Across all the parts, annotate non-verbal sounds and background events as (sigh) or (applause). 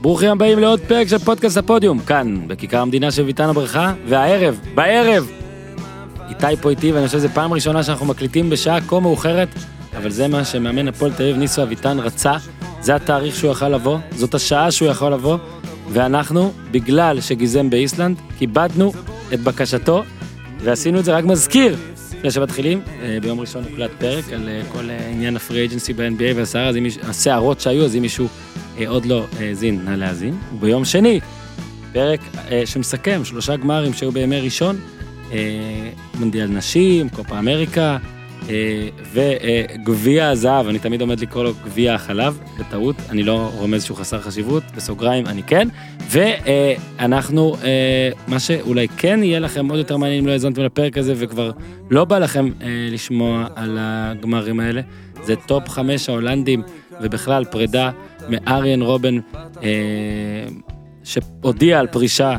ברוכים הבאים לעוד פרק של פודקאסט הפודיום, כאן, בכיכר המדינה של ביתן הברכה, והערב, בערב, איתי פה איתי, ואני חושב שזו פעם ראשונה שאנחנו מקליטים בשעה כה מאוחרת, אבל זה מה שמאמן הפועל תל אביב ניסו אביטן רצה, זה התאריך שהוא יכל לבוא, זאת השעה שהוא יכול לבוא, ואנחנו, בגלל שגיזם באיסלנד, כיבדנו את בקשתו, ועשינו את זה, רק מזכיר, לפני שמתחילים, אה, ביום ראשון הוקלט פרק על אה, כל אה, עניין הפרי אג'נסי ב-NBA והסערות שהיו, אז אם מישהו עוד לא האזין, נא להאזין. וביום שני, פרק שמסכם שלושה גמרים שהיו בימי ראשון, מונדיאל נשים, קופה אמריקה, וגביע הזהב, אני תמיד עומד לקרוא לו גביע החלב, בטעות, אני לא רומז שהוא חסר חשיבות, בסוגריים אני כן, ואנחנו, אה, מה שאולי כן יהיה לכם עוד יותר מעניין אם לא האזנתם לפרק הזה וכבר לא בא לכם אה, לשמוע על הגמרים האלה, זה טופ חמש ההולנדים ובכלל פרידה מאריאן רובן, שהודיע על פרישה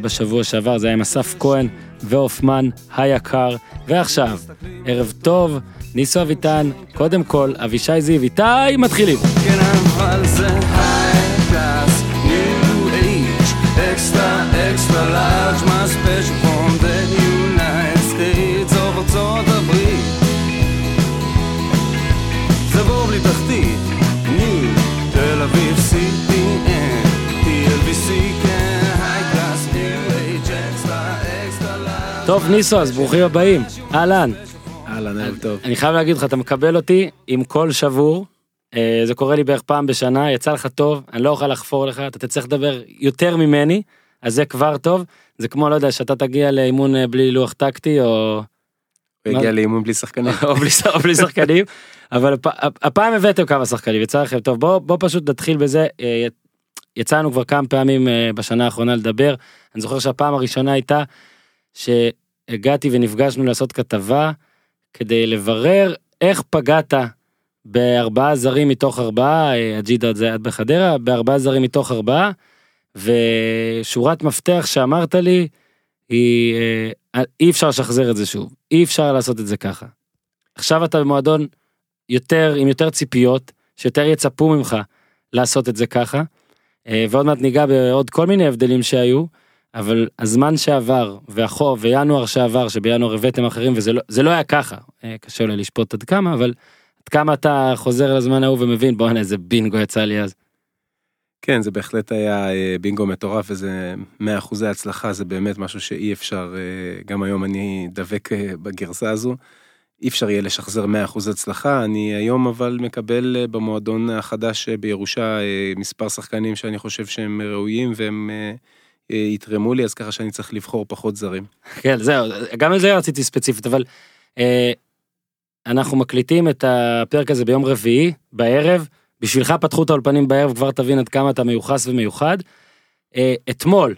בשבוע שעבר, זה היה עם אסף כהן. והופמן היקר. ועכשיו, ערב טוב, ניסו אביטן, קודם כל, אבישי זיו, איתי, מתחילים. כן, אבל זה high-class, new age, extra, extra large, מה special טוב, ניסו, אז ברוכים הבאים. אהלן. אהלן, ערב טוב. אני חייב להגיד לך, אתה מקבל אותי עם קול שבור. אה, זה קורה לי בערך פעם בשנה, יצא לך טוב, אני לא אוכל לחפור לך, אתה תצטרך לדבר יותר ממני, אז זה כבר טוב. זה כמו, לא יודע, שאתה תגיע לאימון אה, בלי לוח טקטי, או... הוא יגיע לאימון בלי שחקנים. (laughs) או בלי שחקנים, אבל הפעם הבאתם כמה שחקנים, יצא לכם טוב. בוא פשוט נתחיל בזה. אה, יצאנו כבר כמה פעמים בשנה האחרונה לדבר, אני זוכר שהפעם הראשונה הייתה שהגעתי ונפגשנו לעשות כתבה כדי לברר איך פגעת בארבעה זרים מתוך ארבעה, אג'ידה זה עד בחדרה, בארבעה זרים מתוך ארבעה, ושורת מפתח שאמרת לי, היא, אה, אי אפשר לשחזר את זה שוב, אי אפשר לעשות את זה ככה. עכשיו אתה במועדון יותר, עם יותר ציפיות, שיותר יצפו ממך לעשות את זה ככה, אה, ועוד מעט ניגע בעוד כל מיני הבדלים שהיו, אבל הזמן שעבר והחוב וינואר שעבר שבינואר הבאתם אחרים וזה לא זה לא היה ככה אה, קשה אולי לשפוט עד כמה אבל עד כמה אתה חוזר לזמן ההוא ומבין בואנה איזה בינגו יצא לי אז. כן זה בהחלט היה אה, בינגו מטורף וזה 100 אחוזי הצלחה זה באמת משהו שאי אפשר אה, גם היום אני דבק בגרסה הזו. אי אפשר יהיה לשחזר 100 אחוז הצלחה אני היום אבל מקבל במועדון החדש בירושה מספר שחקנים שאני חושב שהם ראויים והם. יתרמו לי אז ככה שאני צריך לבחור פחות זרים. כן זהו גם על זה רציתי ספציפית אבל אה, אנחנו מקליטים את הפרק הזה ביום רביעי בערב בשבילך פתחו את האולפנים בערב כבר תבין עד כמה אתה מיוחס ומיוחד. אה, אתמול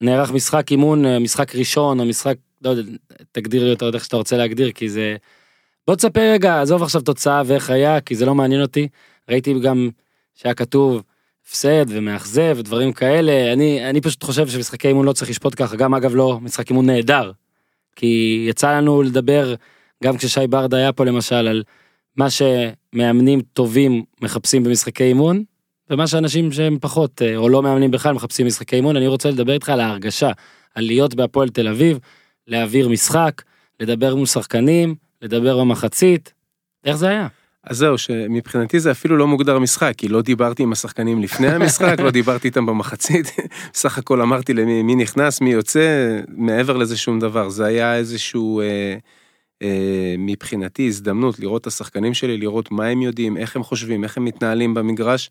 נערך משחק אימון אה, משחק ראשון או משחק לא יודע תגדיר לי אותו איך שאתה רוצה להגדיר כי זה. בוא תספר רגע עזוב עכשיו תוצאה ואיך היה כי זה לא מעניין אותי ראיתי גם שהיה כתוב. הפסד ומאכזב ודברים כאלה אני אני פשוט חושב שמשחקי אימון לא צריך לשפוט ככה גם אגב לא משחק אימון נהדר. כי יצא לנו לדבר גם כששי ברדה היה פה למשל על מה שמאמנים טובים מחפשים במשחקי אימון ומה שאנשים שהם פחות אה, או לא מאמנים בכלל מחפשים משחקי אימון אני רוצה לדבר איתך על ההרגשה על להיות בהפועל תל אביב להעביר משחק לדבר מול שחקנים לדבר במחצית איך זה היה. אז זהו, שמבחינתי זה אפילו לא מוגדר משחק, כי לא דיברתי עם השחקנים לפני המשחק, לא דיברתי איתם במחצית, (laughs) בסך הכל אמרתי למי מי נכנס, מי יוצא, מעבר לזה שום דבר. זה היה איזשהו, אה, אה, מבחינתי, הזדמנות לראות את השחקנים שלי, לראות מה הם יודעים, איך הם חושבים, איך הם מתנהלים במגרש,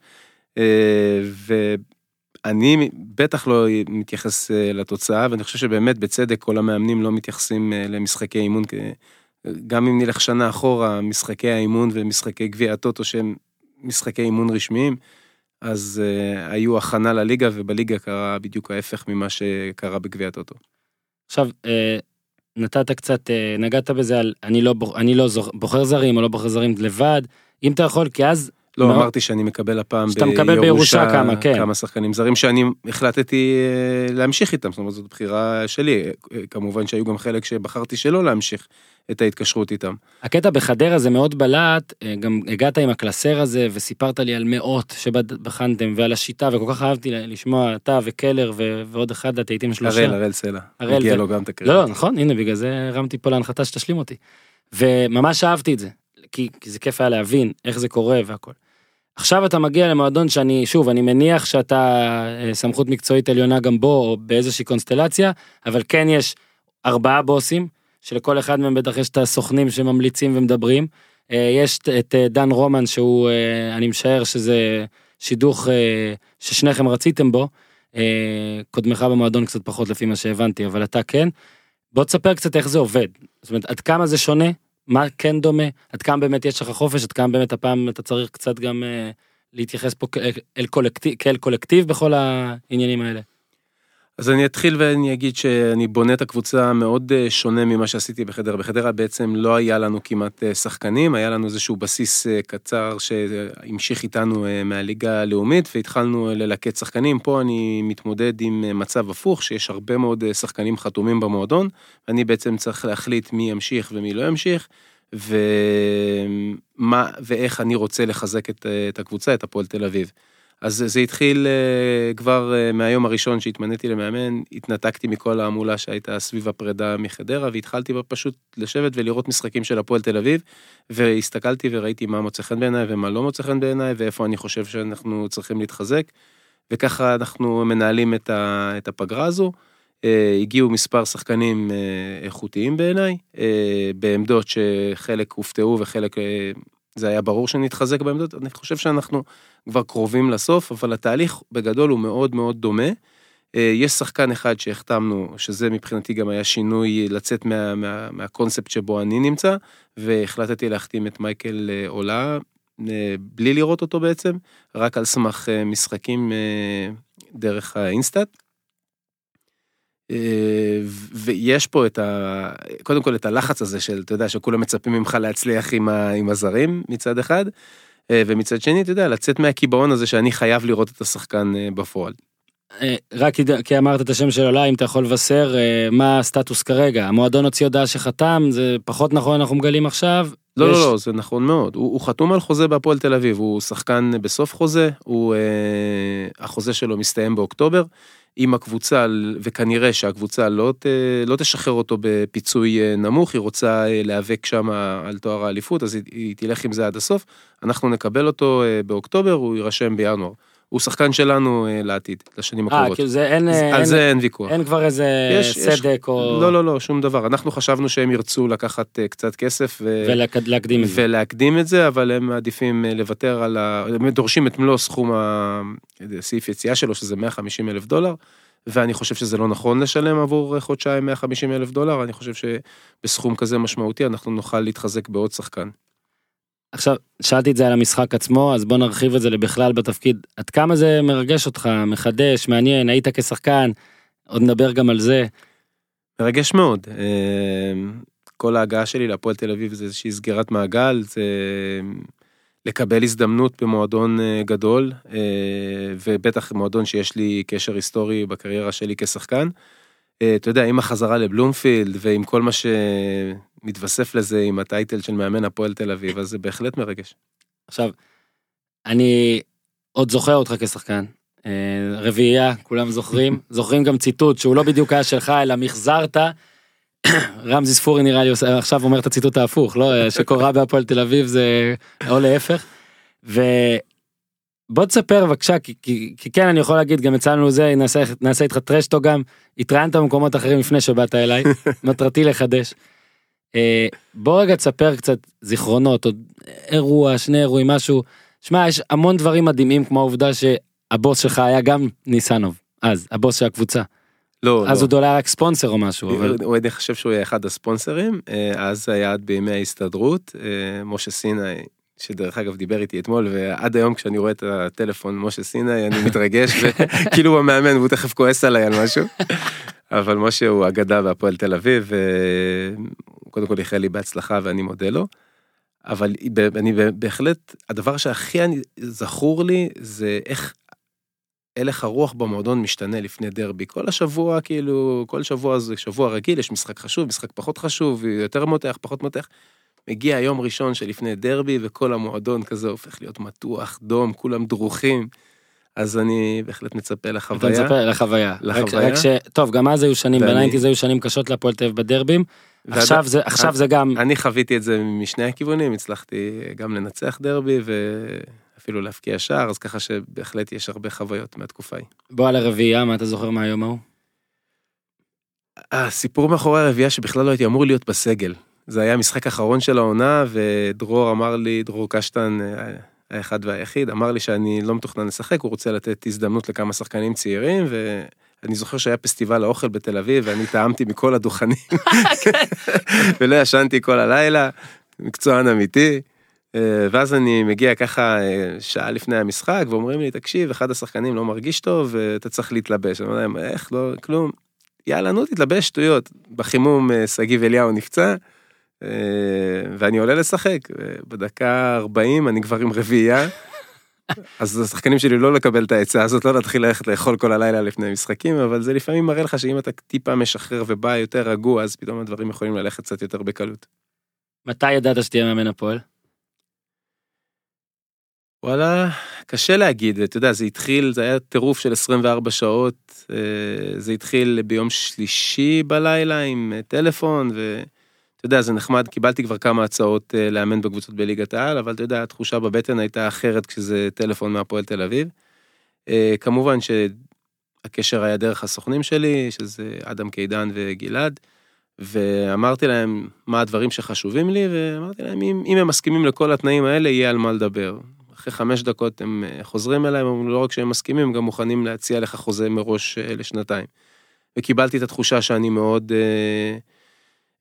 אה, ואני בטח לא מתייחס אה, לתוצאה, ואני חושב שבאמת, בצדק, כל המאמנים לא מתייחסים אה, למשחקי אימון. גם אם נלך שנה אחורה, משחקי האימון ומשחקי גביע הטוטו שהם משחקי אימון רשמיים, אז uh, היו הכנה לליגה ובליגה קרה בדיוק ההפך ממה שקרה בגביע הטוטו. עכשיו, uh, נתת קצת, uh, נגעת בזה על אני לא, אני לא זוכ, בוחר זרים או לא בוחר זרים לבד, אם אתה יכול, כי אז... לא, מאוד- אמרתי שאני מקבל הפעם שאתה מקבל בירושה כמה, כן. כמה שחקנים זרים שאני החלטתי אה, להמשיך איתם, זאת אומרת, זאת בחירה שלי. אה, כמובן שהיו גם חלק שבחרתי שלא להמשיך את ההתקשרות איתם. הקטע בחדרה זה מאוד בלט, אה, גם הגעת עם הקלסר הזה וסיפרת לי על מאות שבחנתם ועל השיטה וכל כך אהבתי לשמוע אתה וקלר ו- ועוד אחד אתה הייתי עם שלושה. הראל, הראל סלע. הראל מגיע ו- לו גם את הקרדיט. לא, לא, נכון, הנה בגלל זה הרמתי פה להנחתה שתשלים אותי. וממש אהבתי את זה, כי, כי זה כיף היה להבין איך זה קורה והכל. עכשיו אתה מגיע למועדון שאני, שוב, אני מניח שאתה אה, סמכות מקצועית עליונה גם בו, או באיזושהי קונסטלציה, אבל כן יש ארבעה בוסים, שלכל אחד מהם בטח יש את הסוכנים שממליצים ומדברים. אה, יש את- אה, דן רומן שהוא, אני משער שזה שידוך ששניכם רציתם בו. קודמך במועדון קצת פחות לפי מה שהבנתי, אבל אתה כן. בוא תספר קצת איך זה עובד. זאת אומרת, עד כמה זה שונה, מה כן דומה, עד כמה באמת יש לך חופש, עד כמה באמת הפעם אתה צריך קצת גם אה, להתייחס פה כאל, אל קולקטיב, כאל קולקטיב בכל העניינים האלה. אז אני אתחיל ואני אגיד שאני בונה את הקבוצה מאוד אה, שונה ממה שעשיתי בחדרה. בחדרה בעצם לא היה לנו כמעט אה, שחקנים, היה לנו איזשהו בסיס אה, קצר שהמשיך איתנו מהליגה הלאומית והתחלנו ללקט שחקנים. פה אני מתמודד עם מצב הפוך, שיש הרבה מאוד שחקנים חתומים במועדון, אני בעצם צריך להחליט מי ימשיך ומי לא ימשיך. ומה ואיך אני רוצה לחזק את, את הקבוצה, את הפועל תל אביב. אז זה התחיל אה, כבר אה, מהיום הראשון שהתמניתי למאמן, התנתקתי מכל ההמולה שהייתה סביב הפרידה מחדרה, והתחלתי פשוט לשבת ולראות משחקים של הפועל תל אביב, והסתכלתי וראיתי מה מוצא חן בעיניי ומה לא מוצא חן בעיניי, ואיפה אני חושב שאנחנו צריכים להתחזק, וככה אנחנו מנהלים את, הפגרה הזו. אה, הגיעו מספר שחקנים איכותיים בעיניי, בעמדות שחלק הופתעו וחלק זה היה ברור שנתחזק בעמדות, אני חושב שאנחנו כבר קרובים לסוף, אבל התהליך בגדול הוא מאוד מאוד דומה. אה, יש שחקן אחד שהחתמנו, שזה מבחינתי גם היה שינוי לצאת מה, מה, מהקונספט שבו אני נמצא, והחלטתי להחתים את מייקל אה, עולה, אה, בלי לראות אותו בעצם, רק על סמך משחקים דרך האינסטאט. אה, ויש פה את ה... קודם כל את הלחץ הזה של, אתה יודע, שכולם מצפים ממך להצליח עם, ה... עם הזרים מצד אחד, אה, ומצד שני, אתה יודע, לצאת מהקיבעון הזה שאני חייב לראות את השחקן אה, בפועל. רק כי- אמרת את השם של עולה, אם אתה יכול לבשר מה הסטטוס כרגע. המועדון הוציא הודעה שחתם, זה פחות נכון אנחנו מגלים עכשיו. לא, יש- לא, לא, זה נכון מאוד. הוא, הוא חתום על חוזה בהפועל תל אביב, הוא שחקן בסוף חוזה, הוא, אה, החוזה שלו מסתיים באוקטובר. עם הקבוצה, וכנראה שהקבוצה לא, ת, לא תשחרר אותו בפיצוי אה, נמוך, היא רוצה אה, להיאבק שם על תואר האליפות, אז היא, היא תלך עם זה עד הסוף. אנחנו נקבל אותו אה, באוקטובר, הוא יירשם בינואר. הוא שחקן שלנו אה, לעתיד, לשנים אה, הקרובות. כאילו זה אין, אה, על אין, זה אין ויכוח. אין כבר איזה יש- יש- סדק או... לא, לא, לא, שום דבר. אנחנו חשבנו שהם ירצו לקחת אה, קצת כסף ו... ולהקדים את זה. ולהקדים את זה, אבל הם מעדיפים אה, לוותר על ה... הם דורשים את מלוא סכום הסעיף יציאה שלו, שזה 150 אלף דולר, ואני חושב שזה לא נכון לשלם עבור חודשיים 150 אלף דולר, אני חושב שבסכום כזה משמעותי אנחנו נוכל להתחזק בעוד שחקן. עכשיו, שאלתי את זה על המשחק עצמו, אז בוא נרחיב את זה לבכלל בתפקיד. עד כמה זה מרגש אותך, מחדש, מעניין, היית כשחקן, עוד נדבר גם על זה. מרגש מאוד. אה, כל ההגעה שלי להפועל תל אביב זה איזושהי סגירת מעגל, זה לקבל הזדמנות במועדון אה, גדול, אה, ובטח מועדון שיש לי קשר היסטורי בקריירה שלי כשחקן. אתה יודע, עם החזרה לבלומפילד ועם כל מה שמתווסף לזה, עם הטייטל של מאמן הפועל תל אביב, אז זה בהחלט מרגש. עכשיו, אני עוד זוכר אותך כשחקן. אה, רביעייה, כולם זוכרים. (laughs) זוכרים גם ציטוט שהוא לא בדיוק היה שלך, אלא מחזרת. (coughs) רמזי ספורי נראה לי עכשיו אומר את הציטוט ההפוך, לא? אה, שקורה בהפועל תל אביב זה או להפך. ובוא תספר בבקשה, כי, כי, כי כן אני יכול להגיד, גם הצענו זה, נעשה, נעשה איתך טרשטו גם, התראיינת במקומות אחרים לפני שבאת אליי, (laughs) מטרתי לחדש. אה, בוא רגע תספר קצת זיכרונות, עוד אירוע, שני אירועים, משהו. שמע, יש המון דברים מדהימים, כמו העובדה שהבוס שלך היה גם ניסנוב, אז, הבוס של הקבוצה. לא, אז לא. עוד היה רק ספונסר או משהו, אבל... הוא עדיין חושב שהוא היה אחד הספונסרים, אה, אז היה עד בימי ההסתדרות, אה, משה סיני, שדרך אגב דיבר איתי אתמול, ועד היום כשאני רואה את הטלפון משה סיני, אני מתרגש, (laughs) וכאילו הוא המאמן והוא תכף כועס עליי על משהו. אבל משה הוא אגדה בהפועל תל אביב, קודם כל איחל לי בהצלחה ואני מודה לו. אבל אני בהחלט, הדבר שהכי אני- זכור לי זה איך הלך הרוח במועדון משתנה לפני דרבי. כל השבוע, כאילו, כל שבוע זה שבוע רגיל, יש משחק חשוב, משחק פחות חשוב, יותר מותח, פחות מותח. מגיע יום ראשון שלפני דרבי, וכל המועדון כזה הופך להיות מתוח, דום, כולם דרוכים. אז אני בהחלט מצפה אתה לחוויה. מצפה לחוויה. לחוויה. רק, רק ש... טוב, גם אז היו שנים, ואני- ב nineties היו שנים קשות להפועל תל אביב בדרבים. ועד- עכשיו זה, עכשיו זה גם, אני חוויתי את זה משני הכיוונים, הצלחתי גם לנצח דרבי ואפילו להבקיע שער, אז ככה שבהחלט יש הרבה חוויות מהתקופה ההיא. בוא על הרביעייה, מה אתה זוכר מהיום ההוא? הסיפור מאחורי הרביעייה שבכלל לא הייתי אמור להיות בסגל. זה היה המשחק האחרון של העונה, ודרור אמר לי, דרור קשטן, אה, האחד והיחיד, אמר לי שאני לא מתוכנן לשחק, הוא רוצה לתת הזדמנות לכמה שחקנים צעירים, ואני זוכר שהיה פסטיבל האוכל בתל אביב, ואני טעמתי מכל הדוכנים, (laughs) (laughs) ולא ישנתי כל הלילה, מקצוען אמיתי. אה, ואז אני מגיע ככה אה, שעה לפני המשחק, ואומרים לי, תקשיב, אחד השחקנים לא מרגיש טוב, ואתה צריך להתלבש. אני אומר להם, איך, לא, כלום. יאללה, נו, תתלבש, שטויות. בחימום אה, שגיב אליהו נפצע, אה, ואני עולה לשחק. אה, בדקה 40 אני כבר עם רביעייה. (laughs) אז השחקנים שלי לא לקבל את העצה הזאת, לא להתחיל ללכת לאכול כל הלילה לפני משחקים, אבל זה לפעמים מראה לך שאם אתה טיפה משחרר ובא יותר רגוע, אז פתאום הדברים יכולים ללכת קצת יותר בקלות. מתי ידעת שתהיה מאמן הפועל? וואלה, קשה להגיד, אתה יודע, זה התחיל, זה היה טירוף של 24 שעות, אה, זה התחיל ביום שלישי בלילה עם אה, טלפון, ואתה יודע, זה נחמד, קיבלתי כבר כמה הצעות אה, לאמן בקבוצות בליגת העל, אבל אתה יודע, התחושה בבטן הייתה אחרת כשזה טלפון מהפועל תל אביב. אה, כמובן שהקשר היה דרך הסוכנים שלי, שזה אדם קידן וגלעד, ואמרתי להם מה הדברים שחשובים לי, ואמרתי להם, אם, אם הם מסכימים לכל התנאים האלה, יהיה על מה לדבר. אחרי חמש דקות הם אה, חוזרים אליי, הם לא רק שהם מסכימים, הם גם מוכנים להציע לך חוזה מראש לשנתיים. וקיבלתי את התחושה שאני מאוד, אה,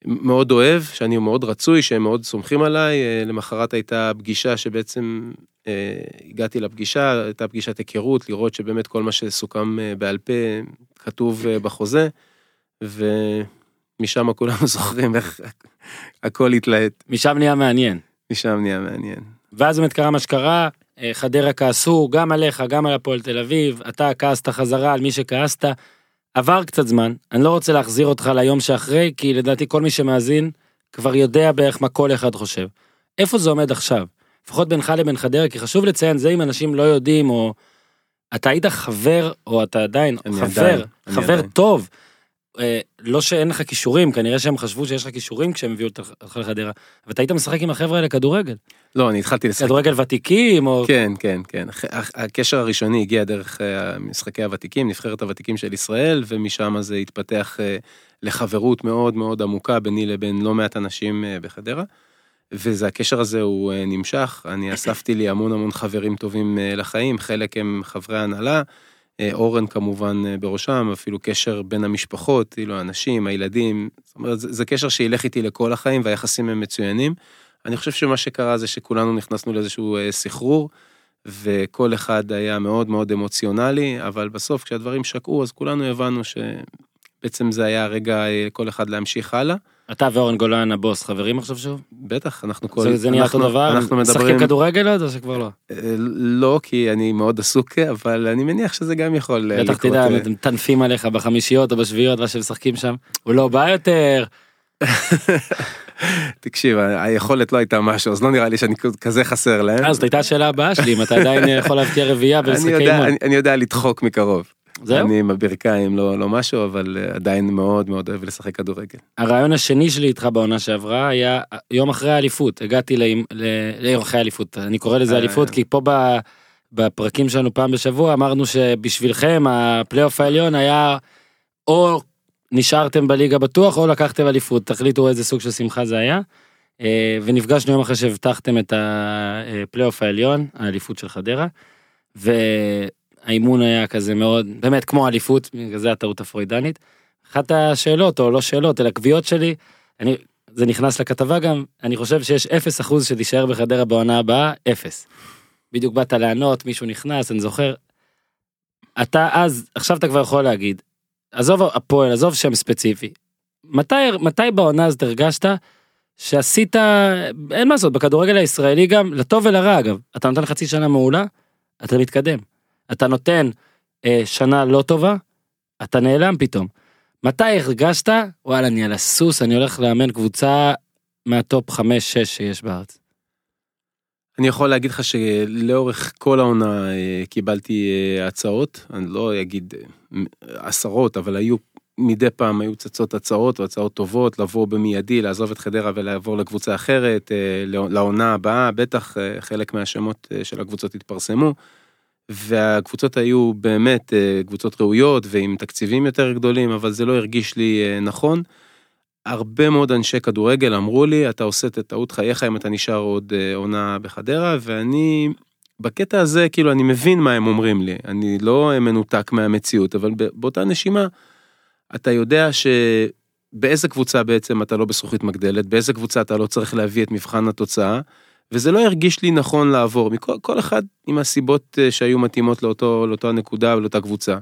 מאוד אוהב, שאני מאוד רצוי, שהם מאוד סומכים עליי. אה, למחרת הייתה פגישה שבעצם אה, הגעתי לפגישה, הייתה פגישת היכרות, לראות שבאמת כל מה שסוכם אה, בעל פה כתוב בחוזה, ומשם כולנו (laughs) זוכרים איך הכל התלהט, משם נהיה מעניין. משם נהיה מעניין. ואז באמת קרה מה שקרה, חדרה כעסו גם עליך, גם על הפועל תל אביב, אתה כעסת חזרה על מי שכעסת. עבר קצת זמן, אני לא רוצה להחזיר אותך ליום שאחרי, כי לדעתי כל מי שמאזין כבר יודע בערך מה כל אחד חושב. איפה זה עומד עכשיו? לפחות בינך לבין חדרה, כי חשוב לציין, זה אם אנשים לא יודעים, או אתה היית חבר, או אתה עדיין חבר, עדיין, חבר עדיין. טוב. אה, לא שאין לך כישורים, כנראה שהם חשבו שיש לך כישורים כשהם הביאו אותך לחדרה, אבל אתה היית משחק עם החבר'ה האלה כדורגל. לא, אני התחלתי לשחק. כדורגל ותיקים, או... כן, כן, כן. הקשר הראשוני הגיע דרך אה, משחקי הוותיקים, נבחרת הוותיקים של ישראל, ומשם זה התפתח אה, לחברות מאוד מאוד עמוקה ביני לבין לא מעט אנשים בחדרה. וזה הקשר הזה הוא נמשך, אני אספתי לי המון המון חברים טובים לחיים, חלק הם חברי הנהלה, אורן כמובן אה, בראשם, אפילו קשר בין המשפחות, כאילו האנשים, הילדים, זאת אומרת, זה, זה קשר שילך איתי לכל החיים והיחסים הם מצוינים. אני חושב שמה שקרה זה שכולנו נכנסנו לאיזשהו אה, סחרור, וכל אחד היה מאוד מאוד אמוציונלי, אבל בסוף כשהדברים שקעו אז כולנו הבנו שבעצם זה היה הרגע אה, כל אחד להמשיך הלאה. אתה ואורן גולן הבוס חברים עכשיו שוב? בטח, אנחנו כל... זה, זה נהיה אותו דבר? אנחנו משחקים מדברים... כדורגל עוד או שכבר לא? אה, לא, כי אני מאוד עסוק, אבל אני מניח שזה גם יכול אה, בטח לקרות. תדע, אה, הם מטנפים עליך בחמישיות או בשביעיות, מה שמשחקים שם. הוא לא בא יותר. (laughs) תקשיב, היכולת לא הייתה משהו, אז לא נראה לי שאני כזה חסר להם. אז זאת הייתה השאלה הבאה שלי, אם אתה עדיין יכול להבקיע רביעייה במשחקי אימון. אני יודע לדחוק מקרוב. זהו? אני עם הברכיים לא לא משהו, אבל אה, עדיין מאוד מאוד אוהב לשחק כדורגל. הרעיון השני שלי איתך בעונה שעברה היה יום אחרי האליפות, הגעתי ליום ל- ליום אחרי האליפות, אני קורא לזה אה. אליפות כי פה ב- בפרקים שלנו פעם בשבוע אמרנו שבשבילכם הפלייאוף העליון היה או נשארתם בליגה בטוח או לקחתם אליפות, תחליטו איזה סוג של שמחה זה היה. אה, ונפגשנו יום אחרי שהבטחתם את הפלייאוף העליון, האליפות של חדרה. והאימון היה כזה מאוד, באמת כמו אליפות, בגלל זה הטעות הפרוידנית. אחת השאלות, או לא שאלות, אלא קביעות שלי, אני, זה נכנס לכתבה גם, אני חושב שיש 0% שתישאר בחדרה בעונה הבאה, 0. בדיוק באת לענות, מישהו נכנס, אני זוכר. אתה אז, עכשיו אתה כבר יכול להגיד, עזוב הפועל, עזוב שם ספציפי. מתי, מתי בעונה הזאת הרגשת שעשית, אין מה לעשות, בכדורגל הישראלי גם, לטוב ולרע אגב, אתה נותן חצי שנה מעולה, אתה מתקדם. אתה נותן אה, שנה לא טובה, אתה נעלם פתאום. מתי הרגשת, וואלה, אני על הסוס, אני הולך לאמן קבוצה מהטופ 5-6 שיש בארץ. אני יכול להגיד לך שלאורך כל העונה אה, קיבלתי אה, הצעות, אני לא אגיד אה, עשרות, אבל היו מדי פעם היו צצות הצעות או הצעות טובות לבוא במיידי לעזוב את חדרה ולעבור לקבוצה אחרת לעונה הבאה בטח חלק מהשמות של הקבוצות התפרסמו. והקבוצות היו באמת קבוצות ראויות ועם תקציבים יותר גדולים אבל זה לא הרגיש לי נכון. הרבה מאוד אנשי כדורגל אמרו לי, אתה עושה את טעות חייך אם אתה נשאר עוד אה, עונה בחדרה, ואני, בקטע הזה, כאילו, אני מבין מה הם אומרים לי, אני לא מנותק מהמציאות, אבל באותה נשימה, אתה יודע שבאיזה קבוצה בעצם אתה לא בזכוכית מגדלת, באיזה קבוצה אתה לא צריך להביא את מבחן התוצאה, וזה לא הרגיש לי נכון לעבור, מכל כל אחד עם הסיבות אה, שהיו מתאימות לאותו, לאותה נקודה ולאותה קבוצה.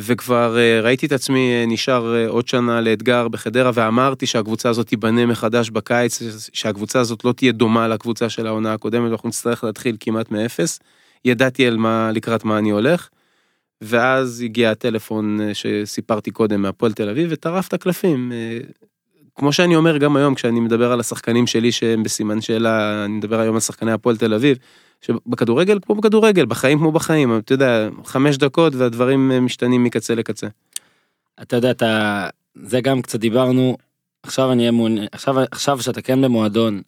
וכבר אה, ראיתי את עצמי אה, נשאר עוד שנה לאתגר בחדרה ואמרתי שהקבוצה הזאת תיבנה מחדש בקיץ, שהקבוצה הזאת לא תהיה דומה לקבוצה של העונה הקודמת ואנחנו נצטרך להתחיל כמעט מאפס. ידעתי על מה, לקראת מה אני הולך. ואז הגיע הטלפון שסיפרתי קודם מהפועל תל אביב וטרף את הקלפים. כמו שאני אומר גם היום כשאני מדבר על השחקנים שלי שהם בסימן שאלה, אני מדבר היום על שחקני הפועל תל אביב. שבכדורגל כמו בכדורגל, בחיים כמו בחיים, אתה יודע, חמש דקות והדברים משתנים מקצה לקצה. אתה יודע, אתה, זה גם קצת דיברנו, עכשיו אני אהיה מעוניין, עכשיו, עכשיו שאתה כן במועדון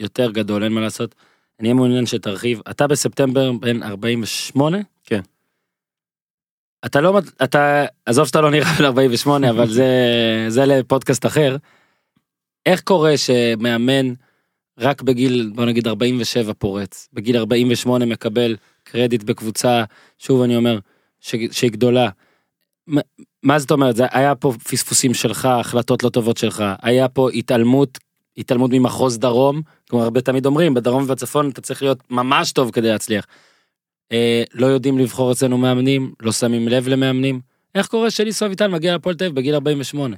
יותר גדול, אין מה לעשות, אני אהיה מעוניין שתרחיב, אתה בספטמבר בן 48? כן. אתה לא, אתה, עזוב שאתה לא נראה בן 48, אבל זה, זה לפודקאסט אחר. איך קורה שמאמן, רק בגיל בוא נגיד 47 פורץ, בגיל 48 מקבל קרדיט בקבוצה, שוב אני אומר, ש, שהיא גדולה. מה, זאת אומרת? זה היה פה פספוסים שלך, החלטות לא טובות שלך, היה פה התעלמות, התעלמות ממחוז דרום, כמו הרבה תמיד אומרים, בדרום ובצפון אתה צריך להיות ממש טוב כדי להצליח. אה, לא יודעים לבחור אצלנו מאמנים, לא שמים לב למאמנים. איך קורה שליסו אביטל מגיע לפועל תל אביב בגיל 48?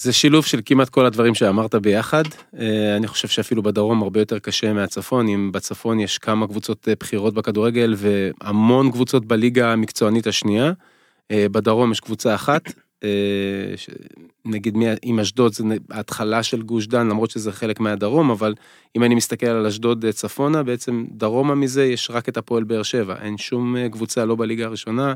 זה שילוב של כמעט כל הדברים שאמרת ביחד. אה, אני חושב שאפילו בדרום הרבה יותר קשה מהצפון, אם בצפון יש כמה קבוצות אה, בכירות בכדורגל והמון קבוצות בליגה המקצוענית השנייה. אה, בדרום יש קבוצה אחת, נגיד עם אשדוד זה ההתחלה של גוש דן למרות שזה חלק מהדרום אבל אם אני מסתכל על אשדוד צפונה בעצם דרומה מזה יש רק את הפועל באר שבע אין שום קבוצה לא בליגה הראשונה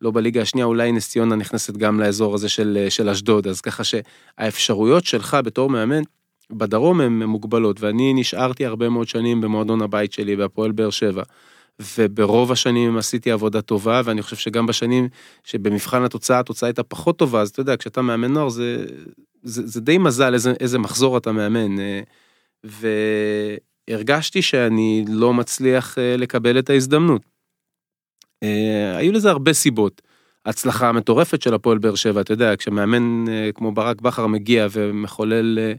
לא בליגה השנייה, אולי נס ציונה נכנסת גם לאזור הזה של, של אשדוד, אז ככה שהאפשרויות שלך בתור מאמן בדרום הן מוגבלות, ואני נשארתי הרבה מאוד שנים במועדון הבית שלי, בהפועל באר שבע. וברוב השנים עשיתי עבודה טובה, ואני חושב שגם בשנים שבמבחן התוצאה, התוצאה הייתה פחות טובה, אז אתה יודע, כשאתה מאמן נוער זה, זה, זה די מזל איזה, איזה מחזור אתה מאמן. אה, והרגשתי שאני לא מצליח אה, לקבל את ההזדמנות. אה, היו לזה הרבה סיבות. הצלחה מטורפת של הפועל באר שבע, אתה יודע, כשמאמן אה, כמו ברק בכר מגיע ומחולל אה,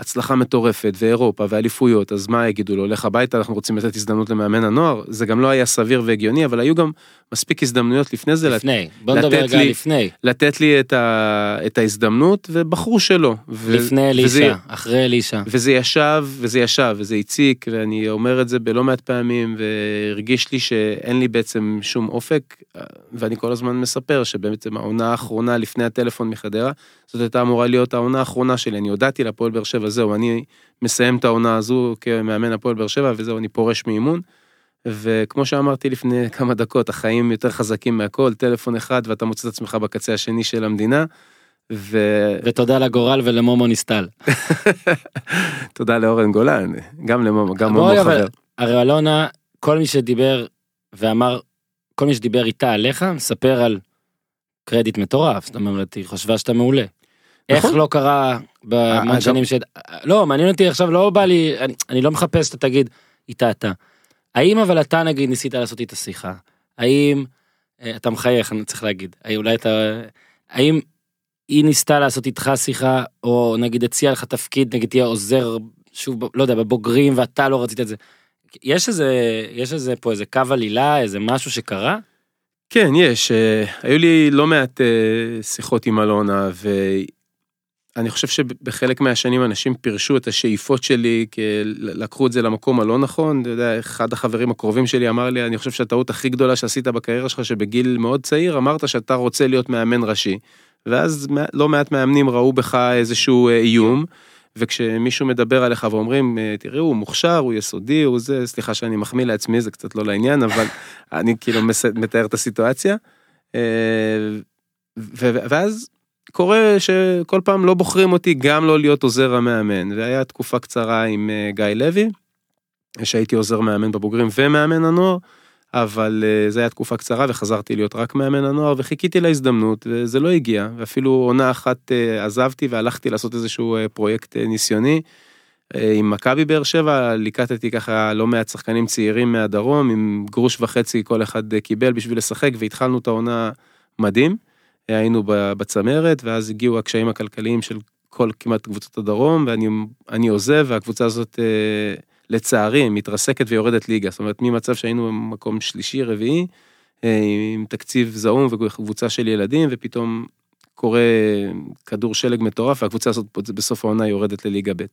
הצלחה מטורפת ואירופה ואליפויות, אז מה יגידו לו, לך הביתה, אנחנו רוצים לתת הזדמנות למאמן הנוער, זה גם לא היה סביר והגיוני, אבל היו גם מספיק הזדמנויות לפני זה. לפני, בוא נדבר רגע לפני. לתת לי את, ה, את ההזדמנות, ובחרו שלא. ו, לפני אלישע, וזה, אחרי אלישע. וזה ישב, וזה ישב, וזה הציק, ואני אומר את זה בלא מעט פעמים, והרגיש לי שאין לי בעצם שום אופק, ואני כל הזמן מספר שבעצם העונה האחרונה לפני הטלפון מחדרה, זאת הייתה אמורה להיות העונה האחרונה שלי, אני הודעתי לפועל באר שבע, זהו, אני מסיים את העונה הזו כמאמן הפועל באר שבע, וזהו, אני פורש מאימון. וכמו שאמרתי לפני (laughs) כמה דקות, החיים יותר חזקים מהכל, טלפון אחד ואתה מוצא את עצמך בקצה השני של המדינה. ו... ותודה לגורל ולמומו נסטל. (laughs) תודה לאורן גולן, גם למומו, גם מומו חבר. הרי אלונה, כל מי שדיבר ואמר, כל מי שדיבר איתה עליך, מספר על קרדיט מטורף, זאת אומרת, היא חשבה שאתה מעולה. איך נכון. לא קרה בהמון אה, שנים ש... לא, מעניין אותי עכשיו, לא בא לי, אני, אני לא מחפש, אתה תגיד, איתה אתה. האם אבל אתה נגיד ניסית לעשות איתה שיחה? האם, אה, אתה מחייך, אני צריך להגיד, אולי אתה, האם היא ניסתה לעשות איתך שיחה, או נגיד הציעה לך תפקיד, נגיד תהיה עוזר, שוב, לא יודע, בבוגרים ואתה לא רצית את זה. יש איזה, יש איזה פה איזה קו עלילה, איזה משהו שקרה? כן, יש. אה, היו לי לא מעט שיחות עם אלונה, אני חושב שבחלק מהשנים אנשים פירשו את השאיפות שלי, לקחו את זה למקום הלא נכון, אתה יודע, אחד החברים הקרובים שלי אמר לי, אני חושב שהטעות הכי גדולה שעשית בקריירה שלך, שבגיל מאוד צעיר אמרת שאתה רוצה להיות מאמן ראשי. ואז לא מעט מאמנים ראו בך איזשהו אה, איום, וכשמישהו מדבר עליך ואומרים, אה, תראו, הוא מוכשר, הוא יסודי, הוא זה, סליחה שאני מחמיא לעצמי, זה קצת לא לעניין, אבל (laughs) אני כאילו מתאר את הסיטואציה. אה, ואז קורה שכל פעם לא בוחרים אותי גם לא להיות עוזר המאמן, והיה תקופה קצרה עם גיא לוי, שהייתי עוזר מאמן בבוגרים ומאמן הנוער. אבל אה, זו הייתה תקופה קצרה וחזרתי להיות רק מאמן הנוער וחיכיתי להזדמנות וזה לא הגיע ואפילו עונה אחת אה, עזבתי והלכתי לעשות איזשהו אה, פרויקט ניסיוני. עם מכבי באר שבע ליקטתי ככה לא מעט שחקנים צעירים מהדרום עם גרוש וחצי כל אחד קיבל בשביל לשחק והתחלנו את העונה מדהים. היינו בצמרת ואז הגיעו הקשיים הכלכליים של כל כמעט קבוצות הדרום ואני עוזב והקבוצה הזאת לצערי מתרסקת ויורדת ליגה, זאת אומרת ממצב שהיינו במקום שלישי רביעי אה, עם תקציב זעום וקבוצה של ילדים ופתאום קורה כדור שלג מטורף והקבוצה הזאת בסוף העונה יורדת לליגה ב'.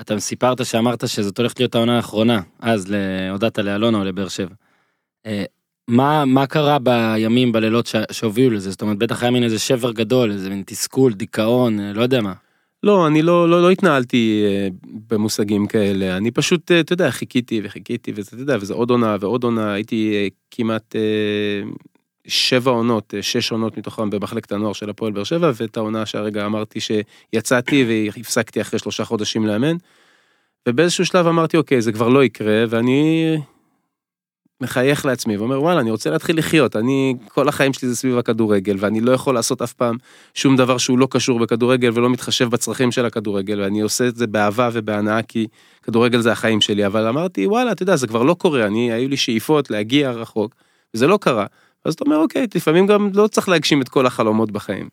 אתה סיפרת שאמרת שזאת הולכת להיות העונה האחרונה אז הודעת לאלונה או לבאר שבע. מה מה קרה בימים בלילות שהובילו לזה זאת אומרת בטח היה מין איזה שבר גדול איזה מין תסכול דיכאון אה, לא יודע מה. לא, אני לא, לא, לא התנהלתי אה, במושגים כאלה, אני פשוט, אה, אתה יודע, חיכיתי וחיכיתי, וזה, אתה יודע, וזה עוד עונה ועוד עונה, הייתי כמעט שבע עונות, שש עונות מתוכם במחלקת הנוער של הפועל באר שבע, ואת העונה שהרגע אמרתי שיצאתי והפסקתי אחרי שלושה חודשים לאמן. ובאיזשהו שלב אמרתי, אוקיי, זה כבר לא יקרה, ואני מחייך לעצמי ואומר וואלה אני רוצה להתחיל לחיות. אני כל החיים שלי זה סביב הכדורגל ואני לא יכול לעשות אף פעם שום דבר שהוא לא קשור בכדורגל ולא מתחשב בצרכים של הכדורגל ואני עושה את זה באהבה ובהנאה כי כדורגל זה החיים שלי. אבל אמרתי וואלה אתה יודע זה כבר לא קורה. אני היו לי שאיפות להגיע רחוק וזה לא קרה. אז אתה אומר אוקיי לפעמים גם לא צריך להגשים את כל החלומות בחיים.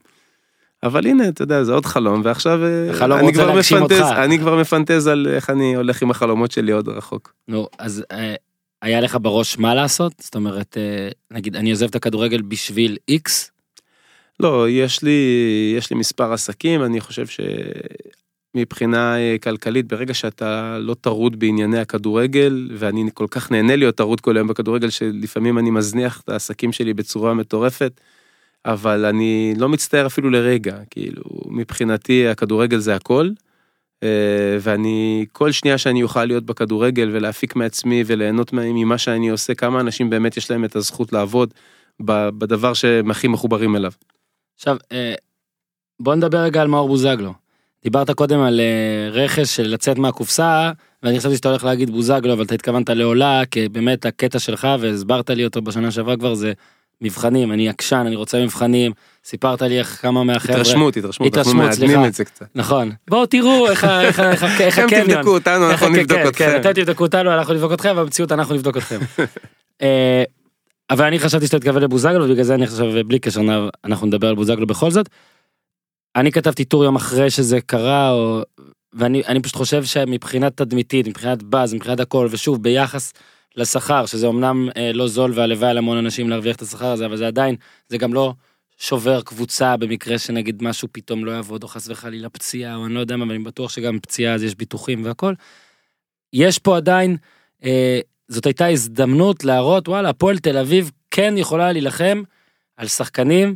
אבל הנה אתה יודע זה עוד חלום ועכשיו אה, אני כבר מפנטז אני כבר מפנטז על איך אני הולך עם החלומות שלי עוד רחוק. נו אז אה, היה לך בראש מה לעשות? זאת אומרת, אה, נגיד, אני עוזב את הכדורגל בשביל איקס? לא, יש לי, יש לי מספר עסקים, אני חושב שמבחינה אה, כלכלית, ברגע שאתה לא טרוד בענייני הכדורגל, ואני כל כך נהנה להיות טרוד כל היום בכדורגל, שלפעמים אני מזניח את העסקים שלי בצורה מטורפת, אבל אני לא מצטער אפילו לרגע, כאילו, מבחינתי הכדורגל זה הכל. אה, ואני כל שנייה שאני אוכל להיות בכדורגל ולהפיק מעצמי וליהנות ממה שאני עושה כמה אנשים באמת יש להם את הזכות לעבוד בדבר שהם הכי מחוברים אליו. עכשיו אה, בוא נדבר רגע על מאור בוזגלו. דיברת קודם על אה, רכש של לצאת מהקופסה ואני חשבתי שאתה הולך להגיד בוזגלו אבל אתה התכוונת לעולה כי באמת הקטע שלך והסברת לי אותו בשנה שעברה כבר זה מבחנים, אני עקשן, אני רוצה מבחנים, סיפרת לי איך כמה מהחבר'ה... התרשמות, התרשמות, אנחנו מעדנים את זה קצת. נכון. בואו תראו איך (laughs) הקניון. הם תבדקו אותנו, אנחנו נבדוק כן, אתכם. אתם תבדקו אותנו, אנחנו נבדוק אתכם, במציאות אנחנו נבדוק אתכם. (laughs) אה, אבל אני חשבתי שאתה תתכוון לבוזגלו, בגלל זה אני חושב, בלי קשר, אנחנו נדבר על בוזגלו בכל זאת. אני כתבתי טור יום אחרי שזה קרה, ואני פשוט חושב שמבחינת תדמיתית, מבחינת באז, מבחינת הכל, ושוב, ביחס לשכר, שזה אמנם אה, לא זול והלוואי על המון אנשים להרוויח את השכר הזה, אבל זה עדיין, זה גם לא שובר קבוצה במקרה שנגיד משהו פתאום לא יעבוד, או חס וחלילה פציעה, או אני לא יודע מה, אבל אני בטוח שגם פציעה אז יש ביטוחים והכל. יש פה עדיין, אה, זאת הייתה הזדמנות להראות, וואלה, הפועל תל אביב כן יכולה להילחם על שחקנים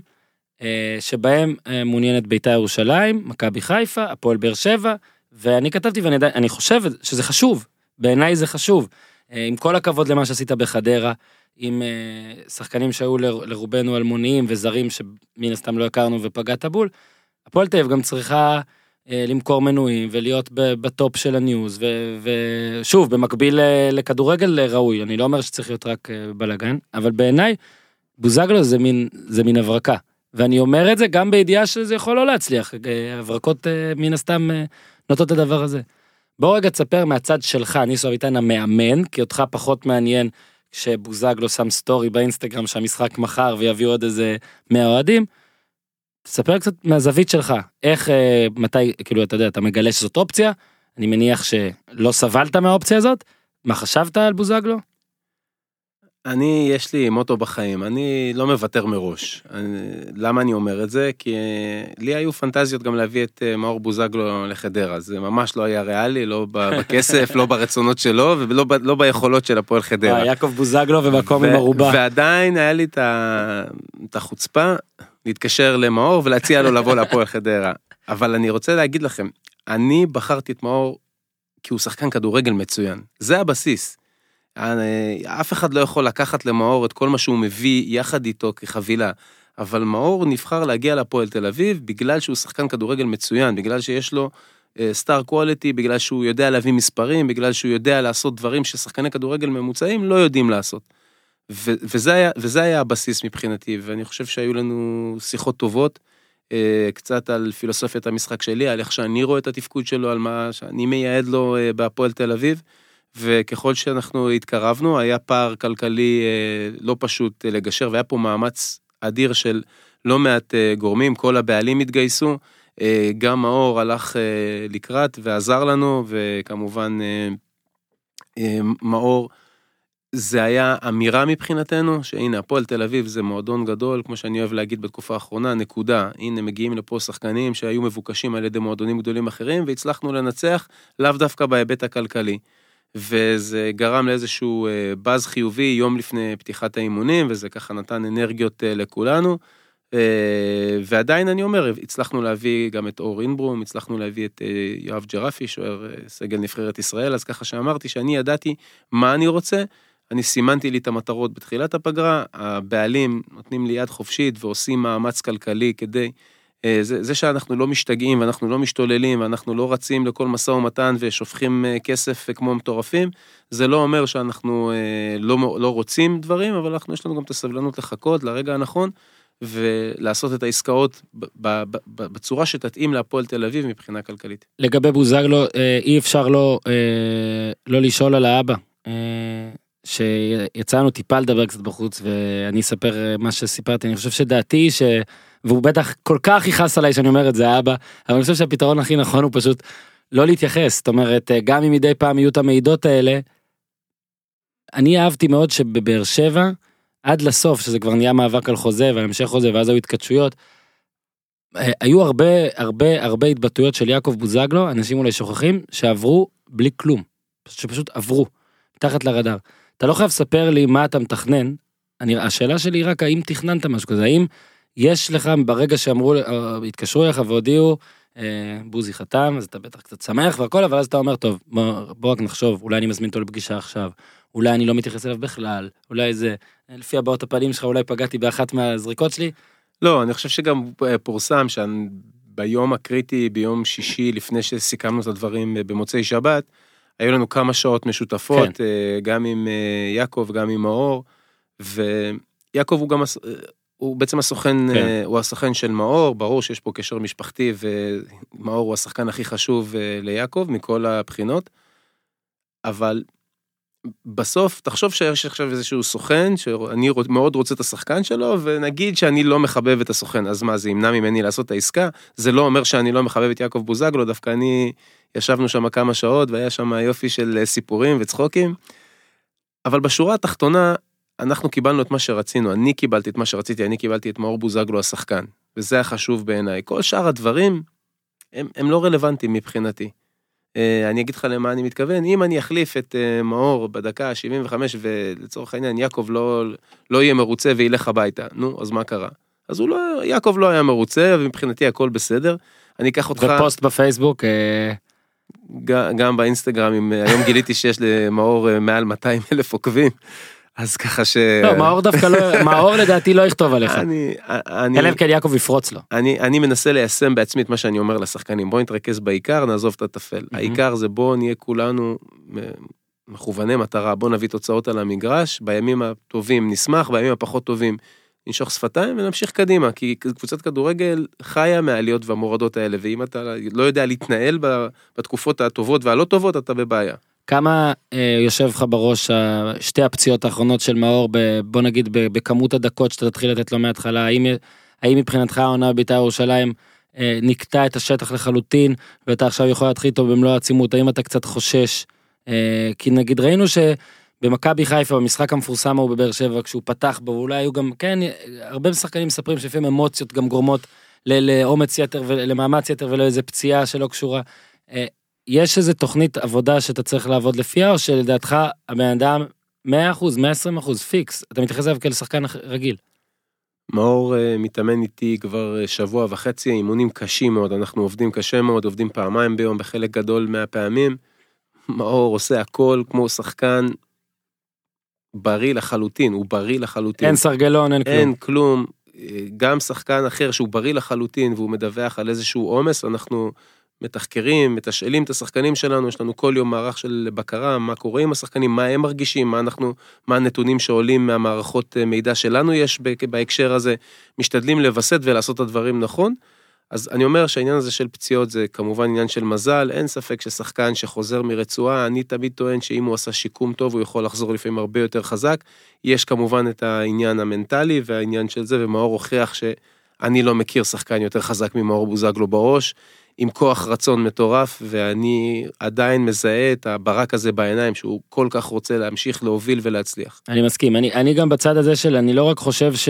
אה, שבהם אה, מעוניינת בית"ר ירושלים, מכבי חיפה, הפועל באר שבע, ואני כתבתי ואני חושב שזה חשוב, בעיניי זה חשוב. אה, עם כל הכבוד למה שעשית בחדרה, עם אה, שחקנים שהיו לרובנו אלמוניים וזרים שמן הסתם לא הכרנו ופגעת בול, הפועל תל אביב גם צריכה אה, למכור מנויים ולהיות בטופ של ה news, ושוב, במקביל לכדורגל ראוי, אני לא אומר שצריך להיות רק בלאגן, אבל בעיניי, בוזגלו זה מין, זה מין הברקה. ואני אומר את זה גם בידיעה שזה יכול לא להצליח, הברקות מן הסתם נוטות את הדבר הזה. בוא רגע תספר מהצד שלך, ניסו אביטן המאמן, כי אותך פחות מעניין כשבוזגלו שם סטורי באינסטגרם שהמשחק מחר ויביא עוד איזה 100 אוהדים. תספר קצת מהזווית שלך, איך, אה, מתי, כאילו, אתה יודע, אתה מגלה שזאת אופציה, אני מניח שלא סבלת מהאופציה הזאת, מה חשבת על בוזגלו? אני, יש לי מוטו בחיים, אני לא מוותר מראש. אני, למה אני אומר את זה? כי אה, לי היו פנטזיות גם להביא את אה, מאור בוזגלו לחדרה, זה ממש לא היה ריאלי, לא (laughs) בכסף, לא ברצונות שלו ולא לא ביכולות של הפועל חדרה. אה, יעקב בוזגלו ומקום עם ערובה. ועדיין היה לי את ה- את החוצפה להתקשר למאור ולהציע לו לבוא להפועל חדרה. אבל אני רוצה להגיד לכם, אני בחרתי את מאור כי הוא שחקן כדורגל מצוין. זה הבסיס. אה, אף אחד לא יכול לקחת למאור את כל מה שהוא מביא יחד איתו כחבילה. אבל מאור נבחר להגיע להפועל תל אביב בגלל שהוא שחקן כדורגל מצוין, בגלל שיש לו סטאר קואליטי, בגלל שהוא יודע להביא מספרים, בגלל שהוא יודע לעשות דברים ששחקני כדורגל ממוצעים לא יודעים לעשות. ו- וזה, היה, וזה היה הבסיס מבחינתי, ואני חושב שהיו לנו שיחות טובות, אה, קצת על פילוסופיית המשחק שלי, על איך שאני רואה את התפקוד שלו, על מה שאני מייעד לו אה, בהפועל תל אביב, וככל שאנחנו התקרבנו, היה פער כלכלי אה, לא פשוט אה, לגשר, והיה פה מאמץ אדיר של לא מעט אה, גורמים, כל הבעלים התגייסו, גם מאור הלך לקראת ועזר לנו, וכמובן מאור, זה היה אמירה מבחינתנו, שהנה הפועל תל אביב זה מועדון גדול, כמו שאני אוהב להגיד בתקופה האחרונה, נקודה. הנה מגיעים לפה שחקנים שהיו מבוקשים על ידי מועדונים גדולים אחרים, והצלחנו לנצח, לאו דווקא בהיבט הכלכלי. וזה גרם לאיזשהו אה, באז חיובי יום לפני פתיחת האימונים, וזה ככה נתן אנרגיות אה, לכולנו. אה, ועדיין אני אומר, הצלחנו להביא גם את אור אינברום, הצלחנו להביא את יואב ג'רפי, שוער סגל נבחרת ישראל, אז ככה שאמרתי שאני ידעתי מה אני רוצה, אני סימנתי לי את המטרות בתחילת הפגרה, הבעלים נותנים לי יד חופשית ועושים מאמץ כלכלי כדי, זה, זה שאנחנו לא משתגעים ואנחנו לא משתוללים ואנחנו לא רצים לכל משא ומתן ושופכים אה, כסף כמו מטורפים, זה לא אומר שאנחנו אה, לא, לא רוצים דברים, אבל אנחנו, יש לנו גם את הסבלנות לחכות לרגע הנכון. ולעשות את העסקאות בצורה שתתאים להפועל תל אביב מבחינה כלכלית. לגבי בוזגלו, אה, אי אפשר לא, אה, לא לשאול על האבא. אה, שיצא לנו טיפה לדבר קצת בחוץ ואני אספר אה, מה שסיפרתי אני חושב שדעתי ש... והוא בטח כל כך יכעס עליי שאני אומר את זה האבא אבל אני חושב שהפתרון הכי נכון הוא פשוט לא להתייחס זאת אומרת אה, גם אם מדי פעם יהיו את המעידות האלה. אני אהבתי מאוד שבבאר שבע עד לסוף שזה כבר נהיה מאבק על חוזה ועל המשך חוזה ואז היו התכתשויות. אה, היו הרבה הרבה הרבה התבטאויות של יעקב בוזגלו אנשים אולי שוכחים שעברו בלי כלום שפשוט עברו מתחת לרדאר. אתה לא חייב לספר לי מה אתה מתכנן. אני, השאלה שלי היא רק האם תכננת משהו כזה האם יש לך ברגע שאמרו אה, התקשרו אליך והודיעו אה, בוזי חתם אז אתה בטח קצת שמח והכל אבל אז אתה אומר טוב בוא, בוא רק נחשוב אולי אני מזמין אותו לפגישה עכשיו אולי אני לא מתייחס אליו בכלל אולי זה לפי הבעות הפנים שלך אולי פגעתי באחת מהזריקות שלי לא, אני חושב שגם אה, פורסם שביום הקריטי, ביום שישי, לפני שסיכמנו את הדברים אה, במוצאי שבת, היו לנו כמה שעות משותפות, כן. אה, גם עם אה, יעקב, גם עם מאור, ויעקב הוא גם, אה, הוא בעצם הסוכן, כן. אה, הוא הסוכן של מאור, ברור שיש פה קשר משפחתי, ומאור הוא השחקן הכי חשוב אה, ליעקב מכל הבחינות, אבל בסוף תחשוב שיש עכשיו איזשהו סוכן שאני מאוד רוצה את השחקן שלו ונגיד שאני לא מחבב את הסוכן אז מה זה ימנע ממני לעשות את העסקה זה לא אומר שאני לא מחבב את יעקב בוזגלו דווקא אני ישבנו שם כמה שעות והיה שם יופי של אה, סיפורים וצחוקים. אבל בשורה התחתונה אנחנו קיבלנו את מה שרצינו אני קיבלתי את מה שרציתי אני קיבלתי את מאור בוזגלו השחקן וזה החשוב בעיניי כל שאר הדברים הם, הם לא רלוונטיים מבחינתי. אה, אני אגיד לך למה אני מתכוון, אם אני אחליף את אה, מאור בדקה ה-75 ולצורך העניין יעקב לא, לא יהיה מרוצה וילך הביתה, נו, אז מה קרה? אז הוא לא, יעקב לא היה מרוצה ומבחינתי הכל בסדר. אני אקח אותך ופוסט בפייסבוק אה, ג- גם באינסטגרם, אם היום גיליתי שיש (laughs) למאור מעל 200 אלף עוקבים, אז ככה ש... לא מאור דווקא לא (laughs) מאור לדעתי לא יכתוב עליך אני, אני, אלא אם כן יעקב יפרוץ לו. אני, אני מנסה ליישם בעצמי את מה שאני אומר לשחקנים, בוא נתרכז בעיקר, נעזוב את הטפל. העיקר זה בוא נהיה כולנו מכווני מטרה, בוא נביא תוצאות על המגרש, בימים הטובים נשמח, בימים הפחות טובים ננשוך שפתיים ונמשיך קדימה, כי קבוצת כדורגל חיה מהעליות והמורדות האלה, ואם אתה לא יודע להתנהל בתקופות הטובות והלא טובות, אתה בבעיה. כמה אה, יושב לך בראש שתי הפציעות האחרונות של מאור ב, בוא נגיד ב, בכמות הדקות שאתה תתחיל לתת לו מההתחלה? האם, האם מבחינתך העונה בבית"ר ירושלים אה, נקטע את השטח לחלוטין ואתה עכשיו יכול להתחיל איתו במלוא העצימות? האם אתה קצת חושש? אה, כי נגיד ראינו במכבי חיפה, במשחק המפורסם ההוא בבאר שבע, כשהוא פתח בו, אולי היו גם, כן, הרבה שחקנים מספרים שלפעמים אמוציות גם גורמות לאומץ יתר ולמאמץ יתר ולאיזה פציעה שלא קשורה. אה, יש איזה תוכנית עבודה שאתה צריך לעבוד לפיה, או שלדעתך הבן אדם 100%, 120% פיקס, אתה מתייחס אליו כאל שחקן רגיל. מאור uh, מתאמן איתי כבר uh, שבוע וחצי, אימונים קשים מאוד, אנחנו עובדים קשה מאוד, עובדים פעמיים ביום בחלק גדול מהפעמים. מאור עושה הכל כמו שחקן בריא לחלוטין, הוא בריא לחלוטין. אין סרגלון, אין כלום. אין כלום. אה, גם שחקן אחר שהוא בריא לחלוטין והוא מדווח על איזשהו עומס, אנחנו מתחקרים, מתשאלים את השחקנים שלנו, יש לנו כל יום מערך של בקרה, מה קורה עם השחקנים, מה הם מרגישים, מה אנחנו, מה הנתונים שעולים מהמערכות אה, מידע שלנו יש בהקשר הזה, משתדלים לווסת ולעשות את הדברים נכון. אז אני אומר שהעניין הזה של פציעות זה כמובן עניין של מזל, אין ספק ששחקן שחוזר מרצועה, אני תמיד טוען שאם הוא עשה שיקום טוב הוא יכול לחזור לפעמים הרבה יותר חזק. יש כמובן את העניין המנטלי והעניין של זה, ומאור הוכיח שאני לא מכיר שחקן יותר חזק ממאור בוזגלו בראש. עם כוח רצון מטורף, ואני עדיין מזהה את הברק הזה בעיניים, שהוא כל כך רוצה להמשיך להוביל ולהצליח. אני מסכים, אני, אני גם בצד הזה של, אני לא רק חושב ש...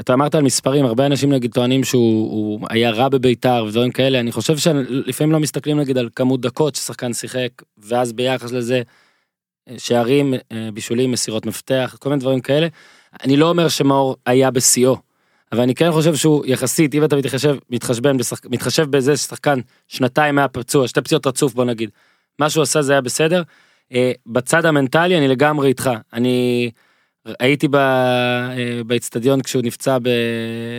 אתה אמרת על מספרים, הרבה אנשים נגיד טוענים שהוא היה רע בביתר ודברים כאלה, אני חושב שלפעמים לא מסתכלים נגיד על כמות דקות ששחקן שיחק, ואז ביחס לזה, שערים, בישולים, מסירות מפתח, כל מיני דברים כאלה. אני לא אומר שמאור היה בשיאו. אבל אני כן חושב שהוא יחסית, אם אתה מתחשב, מתחשבן, בשחק, מתחשב בזה ששחקן שנתיים היה פצוע, שתי פציעות רצוף בוא נגיד, מה שהוא עשה זה היה בסדר. אה, בצד המנטלי אני לגמרי איתך, אני הייתי אה, באצטדיון כשהוא נפצע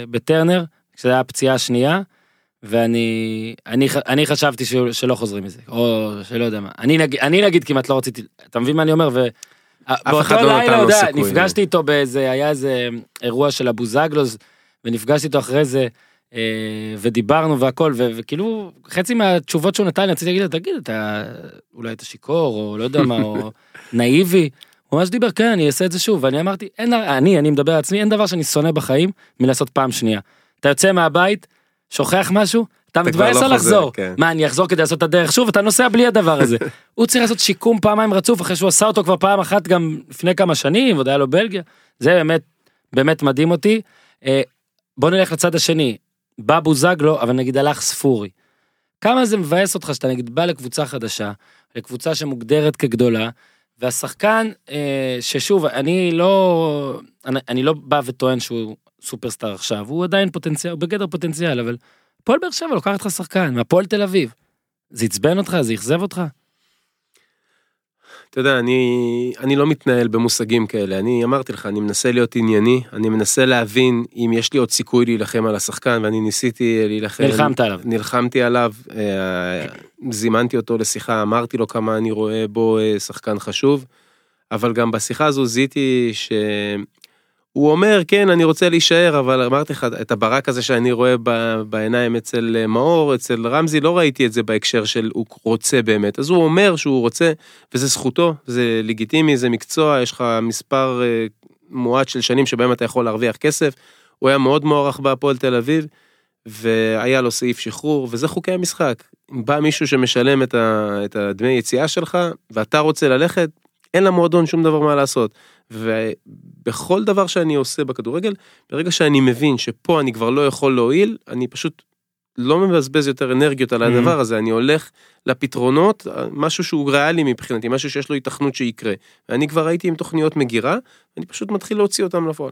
בטרנר, כשזה היה הפציעה השנייה, ואני אני, אני חשבתי שהוא, שלא חוזרים מזה, או שלא יודע מה, אני נגיד, אני נגיד כמעט לא רציתי, אתה מבין מה אני אומר? ו... אף אחד לא נתן לו סיכוי. נפגשתי איתו באיזה, היה איזה אירוע של אבו זגלוז. ונפגשתי איתו אחרי זה, אה, ודיברנו והכל, וכאילו, חצי מהתשובות שהוא נתן לי, רציתי להגיד לו, תגיד, אתה, אולי אתה שיכור, או לא יודע מה, או (laughs) נאיבי. הוא ממש דיבר, כן, אני אעשה את זה שוב, ואני אמרתי, אין, אני, אני מדבר על עצמי, אין דבר שאני שונא בחיים מלעשות פעם שנייה. אתה יוצא מהבית, שוכח משהו, אתה מתבאס לא על לחזור. כן. מה, אני אחזור כדי לעשות את הדרך שוב? אתה נוסע בלי הדבר הזה. (laughs) הוא צריך לעשות שיקום פעמיים רצוף, אחרי שהוא עשה אותו כבר פעם אחת גם לפני כמה שנים, ועוד היה לו בלגיה. זה באמת, באמת מדהים אותי. בוא נלך לצד השני, בא בוזגלו, אבל נגיד הלך ספורי. כמה זה מבאס אותך שאתה נגיד בא לקבוצה חדשה, לקבוצה שמוגדרת כגדולה, והשחקן, אה, ששוב, אני לא, אני, אני לא בא וטוען שהוא סופרסטאר עכשיו, הוא עדיין פוטנציאל, הוא בגדר פוטנציאל, אבל הפועל באר שבע לוקחת לך שחקן, מהפועל תל אביב. זה עצבן אותך? זה אכזב אותך? אתה יודע, אני, אני לא מתנהל במושגים כאלה, אני אמרתי לך, אני מנסה להיות ענייני, אני מנסה להבין אם יש לי עוד סיכוי להילחם על השחקן, ואני ניסיתי להילחם. נלחמת עליו. נלחמתי עליו, אה, זימנתי אותו לשיחה, אמרתי לו כמה אני רואה בו אה, שחקן חשוב, אבל גם בשיחה הזו זיהיתי ש... הוא אומר, כן, אני רוצה להישאר, אבל אמרתי לך, את הברק הזה שאני רואה בעיניים אצל אה, מאור, אצל רמזי, לא ראיתי את זה בהקשר של הוא רוצה באמת. אז הוא אומר שהוא רוצה, וזה זכותו, זה לגיטימי, זה מקצוע, יש לך מספר אה, מועט של שנים שבהם אתה יכול להרוויח כסף. הוא היה מאוד מוערך בהפועל תל אביב, והיה לו סעיף שחרור, וזה חוקי המשחק. בא מישהו שמשלם את הדמי יציאה שלך, ואתה רוצה ללכת, אין למועדון שום דבר מה לעשות. ובכל דבר שאני עושה בכדורגל, ברגע שאני מבין שפה אני כבר לא יכול להועיל, אני פשוט לא מבזבז יותר אנרגיות על הדבר הזה, אני הולך לפתרונות, משהו שהוא ריאלי מבחינתי, משהו שיש לו התכנות שיקרה. ואני כבר הייתי עם תוכניות מגירה, אני פשוט מתחיל להוציא אותם לפועל.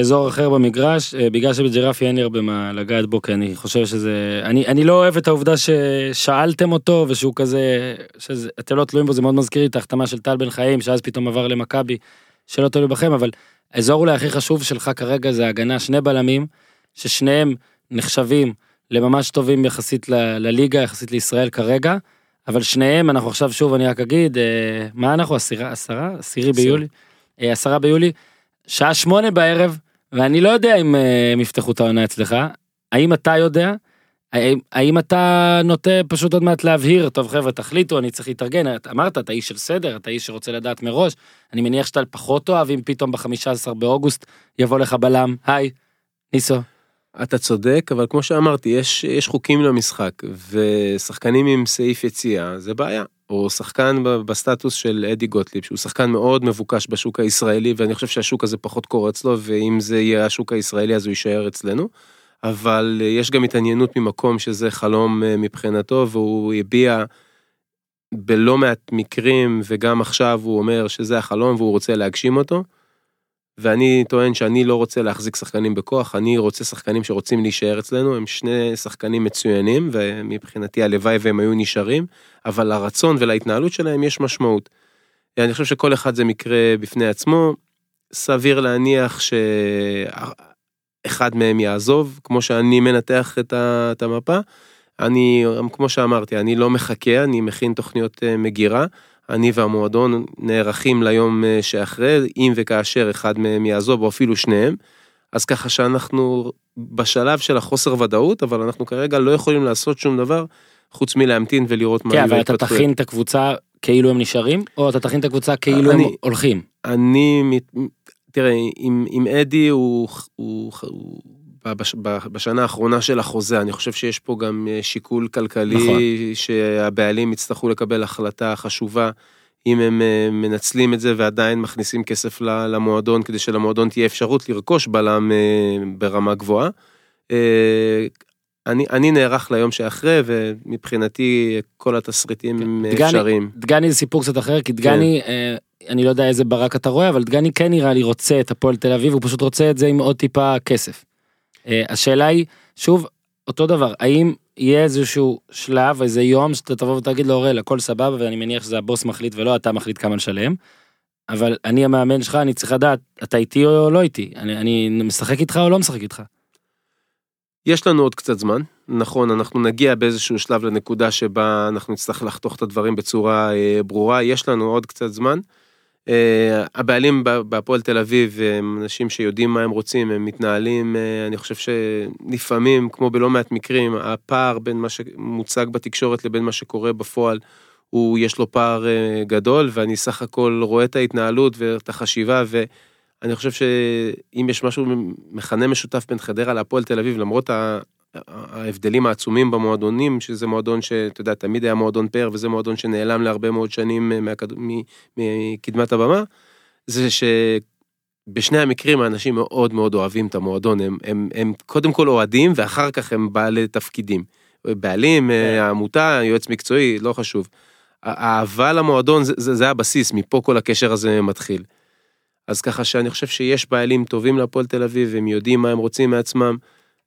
אזור אחר במגרש, אה, בגלל שבג'רפי אין לי הרבה מה לגעת בו, כי אני חושב שזה... אני, אני לא אוהב את העובדה ששאלתם אותו, ושהוא כזה... שאתם לא תלויים בו, זה מאוד מזכיר לי את ההחתמה של טל בן חיים, שאז פתאום עבר למכבי, שלא תלוי בכם, אבל האזור אולי הכי חשוב שלך כרגע זה הגנה, שני בלמים, ששניהם נחשבים לממש טובים יחסית ל, לליגה, יחסית לישראל כרגע, אבל שניהם, אנחנו עכשיו שוב, אני רק אגיד, אה, מה אנחנו, עשירה, עשרה? עשירי ביולי? אה, עשרה ביולי. שעה שמונה בערב, ואני לא יודע אם אה, הם יפתחו את העונה אצלך, האם אתה יודע? האם, האם אתה נוטה פשוט עוד מעט להבהיר, טוב חבר'ה תחליטו, אני צריך להתארגן, את, אמרת, אתה איש של סדר, אתה איש שרוצה לדעת מראש, אני מניח שאתה פחות אוהב אם פתאום ב-15 באוגוסט יבוא לך בלם, היי, ניסו. אתה צודק, אבל כמו שאמרתי, יש, יש חוקים למשחק, ושחקנים עם סעיף יציאה, זה בעיה. או שחקן בסטטוס של אדי גוטליב, שהוא שחקן מאוד מבוקש בשוק הישראלי, ואני חושב שהשוק הזה פחות קורה אצלו, ואם זה יהיה השוק הישראלי אז הוא יישאר אצלנו. אבל יש גם התעניינות ממקום שזה חלום מבחינתו, והוא הביע בלא מעט מקרים, וגם עכשיו הוא אומר שזה החלום והוא רוצה להגשים אותו. ואני טוען שאני לא רוצה להחזיק שחקנים בכוח, אני רוצה שחקנים שרוצים להישאר אצלנו, הם שני שחקנים מצוינים, ומבחינתי הלוואי והם היו נשארים, אבל לרצון ולהתנהלות שלהם יש משמעות. אני חושב שכל אחד זה מקרה בפני עצמו, סביר להניח שאחד מהם יעזוב, כמו שאני מנתח את המפה. אני, כמו שאמרתי, אני לא מחכה, אני מכין תוכניות אה, מגירה. אני והמועדון נערכים ליום אה, שאחרי, אם וכאשר אחד מהם יעזוב, או אפילו שניהם. אז ככה שאנחנו בשלב של החוסר ודאות, אבל אנחנו כרגע לא יכולים לעשות שום דבר חוץ מלהמתין ולראות מה יהיו ההתפתחויות. כן, אבל אתה תכין את הקבוצה כאילו הם נשארים, או אתה תכין את הקבוצה כאילו אני, הם הולכים? אני, תראה, עם, עם אדי הוא, הוא, הוא בשנה האחרונה של החוזה, אני חושב שיש פה גם אה, שיקול כלכלי, נכון. שהבעלים יצטרכו לקבל החלטה חשובה, אם הם אה, מנצלים את זה ועדיין מכניסים כסף למועדון, כדי שלמועדון תהיה אפשרות לרכוש בלם אה, ברמה גבוהה. אני, אני נערך ליום שאחרי, ומבחינתי כל התסריטים כן. דגני, אפשריים. דגני זה סיפור קצת אחר, כי דגני, כן. אני לא יודע איזה ברק אתה רואה, אבל דגני כן נראה לי רוצה את הפועל תל אביב, הוא פשוט רוצה את זה עם עוד טיפה כסף. אה, השאלה היא, שוב, אותו דבר, האם יהיה איזשהו שלב, איזה יום שאתה תבוא ותגיד לו, אורל, הכל סבבה, ואני מניח שזה הבוס מחליט ולא אתה מחליט כמה לשלם. אבל אני המאמן שלך, אני צריך לדעת, אתה איתי או לא איתי? אני, אני משחק איתך או לא משחק איתך? יש לנו עוד קצת זמן, נכון, אנחנו נגיע באיזשהו שלב לנקודה שבה אנחנו נצטרך לחתוך את הדברים בצורה אה, ברורה, יש לנו עוד קצת זמן. Uh, הבעלים בהפועל תל אביב הם אנשים שיודעים מה הם רוצים, הם מתנהלים, uh, אני חושב שלפעמים, כמו בלא מעט מקרים, הפער בין מה שמוצג בתקשורת לבין מה שקורה בפועל, הוא, יש לו פער uh, גדול, ואני סך הכל רואה את ההתנהלות ואת החשיבה, ואני חושב שאם יש משהו, מכנה משותף בין חדרה להפועל תל אביב, למרות ההבדלים העצומים במועדונים, שזה מועדון שאתה יודע, תמיד היה מועדון פאר, וזה מועדון שנעלם להרבה מאוד שנים מהכד... מקדמת הבמה, זה שבשני המקרים האנשים מאוד מאוד אוהבים את המועדון, הם, הם, הם קודם כל אוהדים ואחר כך הם בעלי תפקידים. בעלים, כן. עמותה, יועץ מקצועי, לא חשוב. האהבה למועדון זה, זה, זה הבסיס, מפה כל הקשר הזה מתחיל. אז ככה שאני חושב שיש בעלים טובים להפועל תל אביב, הם יודעים מה הם רוצים מעצמם.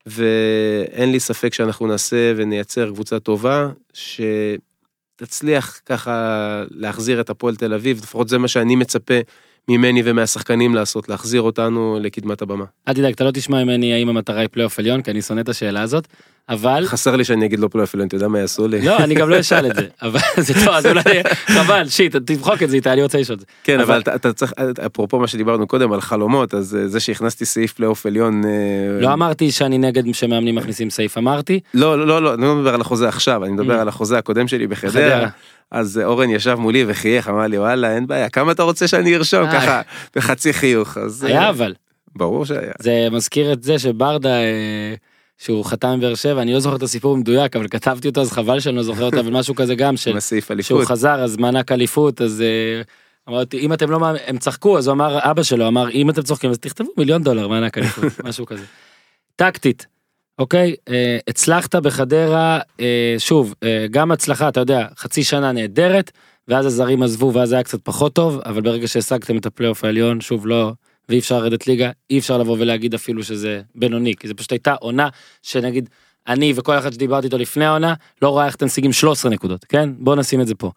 ואין לי ספק שאנחנו נעשה ונייצר קבוצה טובה, שתצליח ככה להחזיר את הפועל תל אביב, לפחות זה מה שאני מצפה ממני ומהשחקנים לעשות, להחזיר אותנו לקדמת הבמה. אל תדאג, אתה לא תשמע ממני האם המטרה היא פלייאוף עליון, כי אני שונא את השאלה הזאת, אבל... חסר לי שאני אגיד לא פלייאוף עליון, אתה יודע מה יעשו לי? לא, אני גם לא אשאל את זה, (laughs) אבל זה טוב, אז אולי, חבל, shit, תמחוק את זה איתה, אני רוצה לשאול את זה. כן, אבל אתה צריך, אפרופו מה שדיברנו קודם על חלומות, אז אה, זה שהכנסתי סעיף פלייאוף עליון... אה, לא אמרתי שאני נגד שמאמנים מכניסים סעיף, אמרתי... לא, לא, לא, אני לא מדבר על החוזה עכשיו, אני מדבר mm. על החוזה הקודם שלי בחדרה. אז אורן ישב מולי וחייך, אמר לי, וואלה, אין בעיה, כמה אתה רוצה שאני ארשום? אה. ככה, בחצי חיוך. היה אבל. ברור שהיה. זה מזכיר את זה שברדה... שהוא חתם עם באר שבע, אני לא זוכר את הסיפור המדויק, אבל כתבתי אותו אז חבל שאני לא זוכר אותו, אבל משהו כזה גם, של, שהוא חזר אז מענק אליפות, אז אה, אמרתי, אם אתם לא, הם צחקו, אז הוא אמר, אבא שלו אמר, אם אתם צוחקים אז תכתבו מיליון דולר מענק אליפות, (laughs) משהו כזה. טקטית, אוקיי, אה, הצלחת בחדרה, אה, שוב, גם הצלחה, אתה יודע, חצי שנה נהדרת, ואז הזרים עזבו ואז היה קצת פחות טוב, אבל ברגע שהשגתם את הפלייאוף העליון, שוב, לא, ואי אפשר לרדת ליגה, אי אפשר לבוא ולהגיד אפילו שזה בינוני, כי זה פשוט הייתה עונה שנגיד, אני וכל אחד שדיברתי איתו לפני העונה, לא רואה איך אתם משיגים 13 נקודות, כן? בוא נשים את זה פה.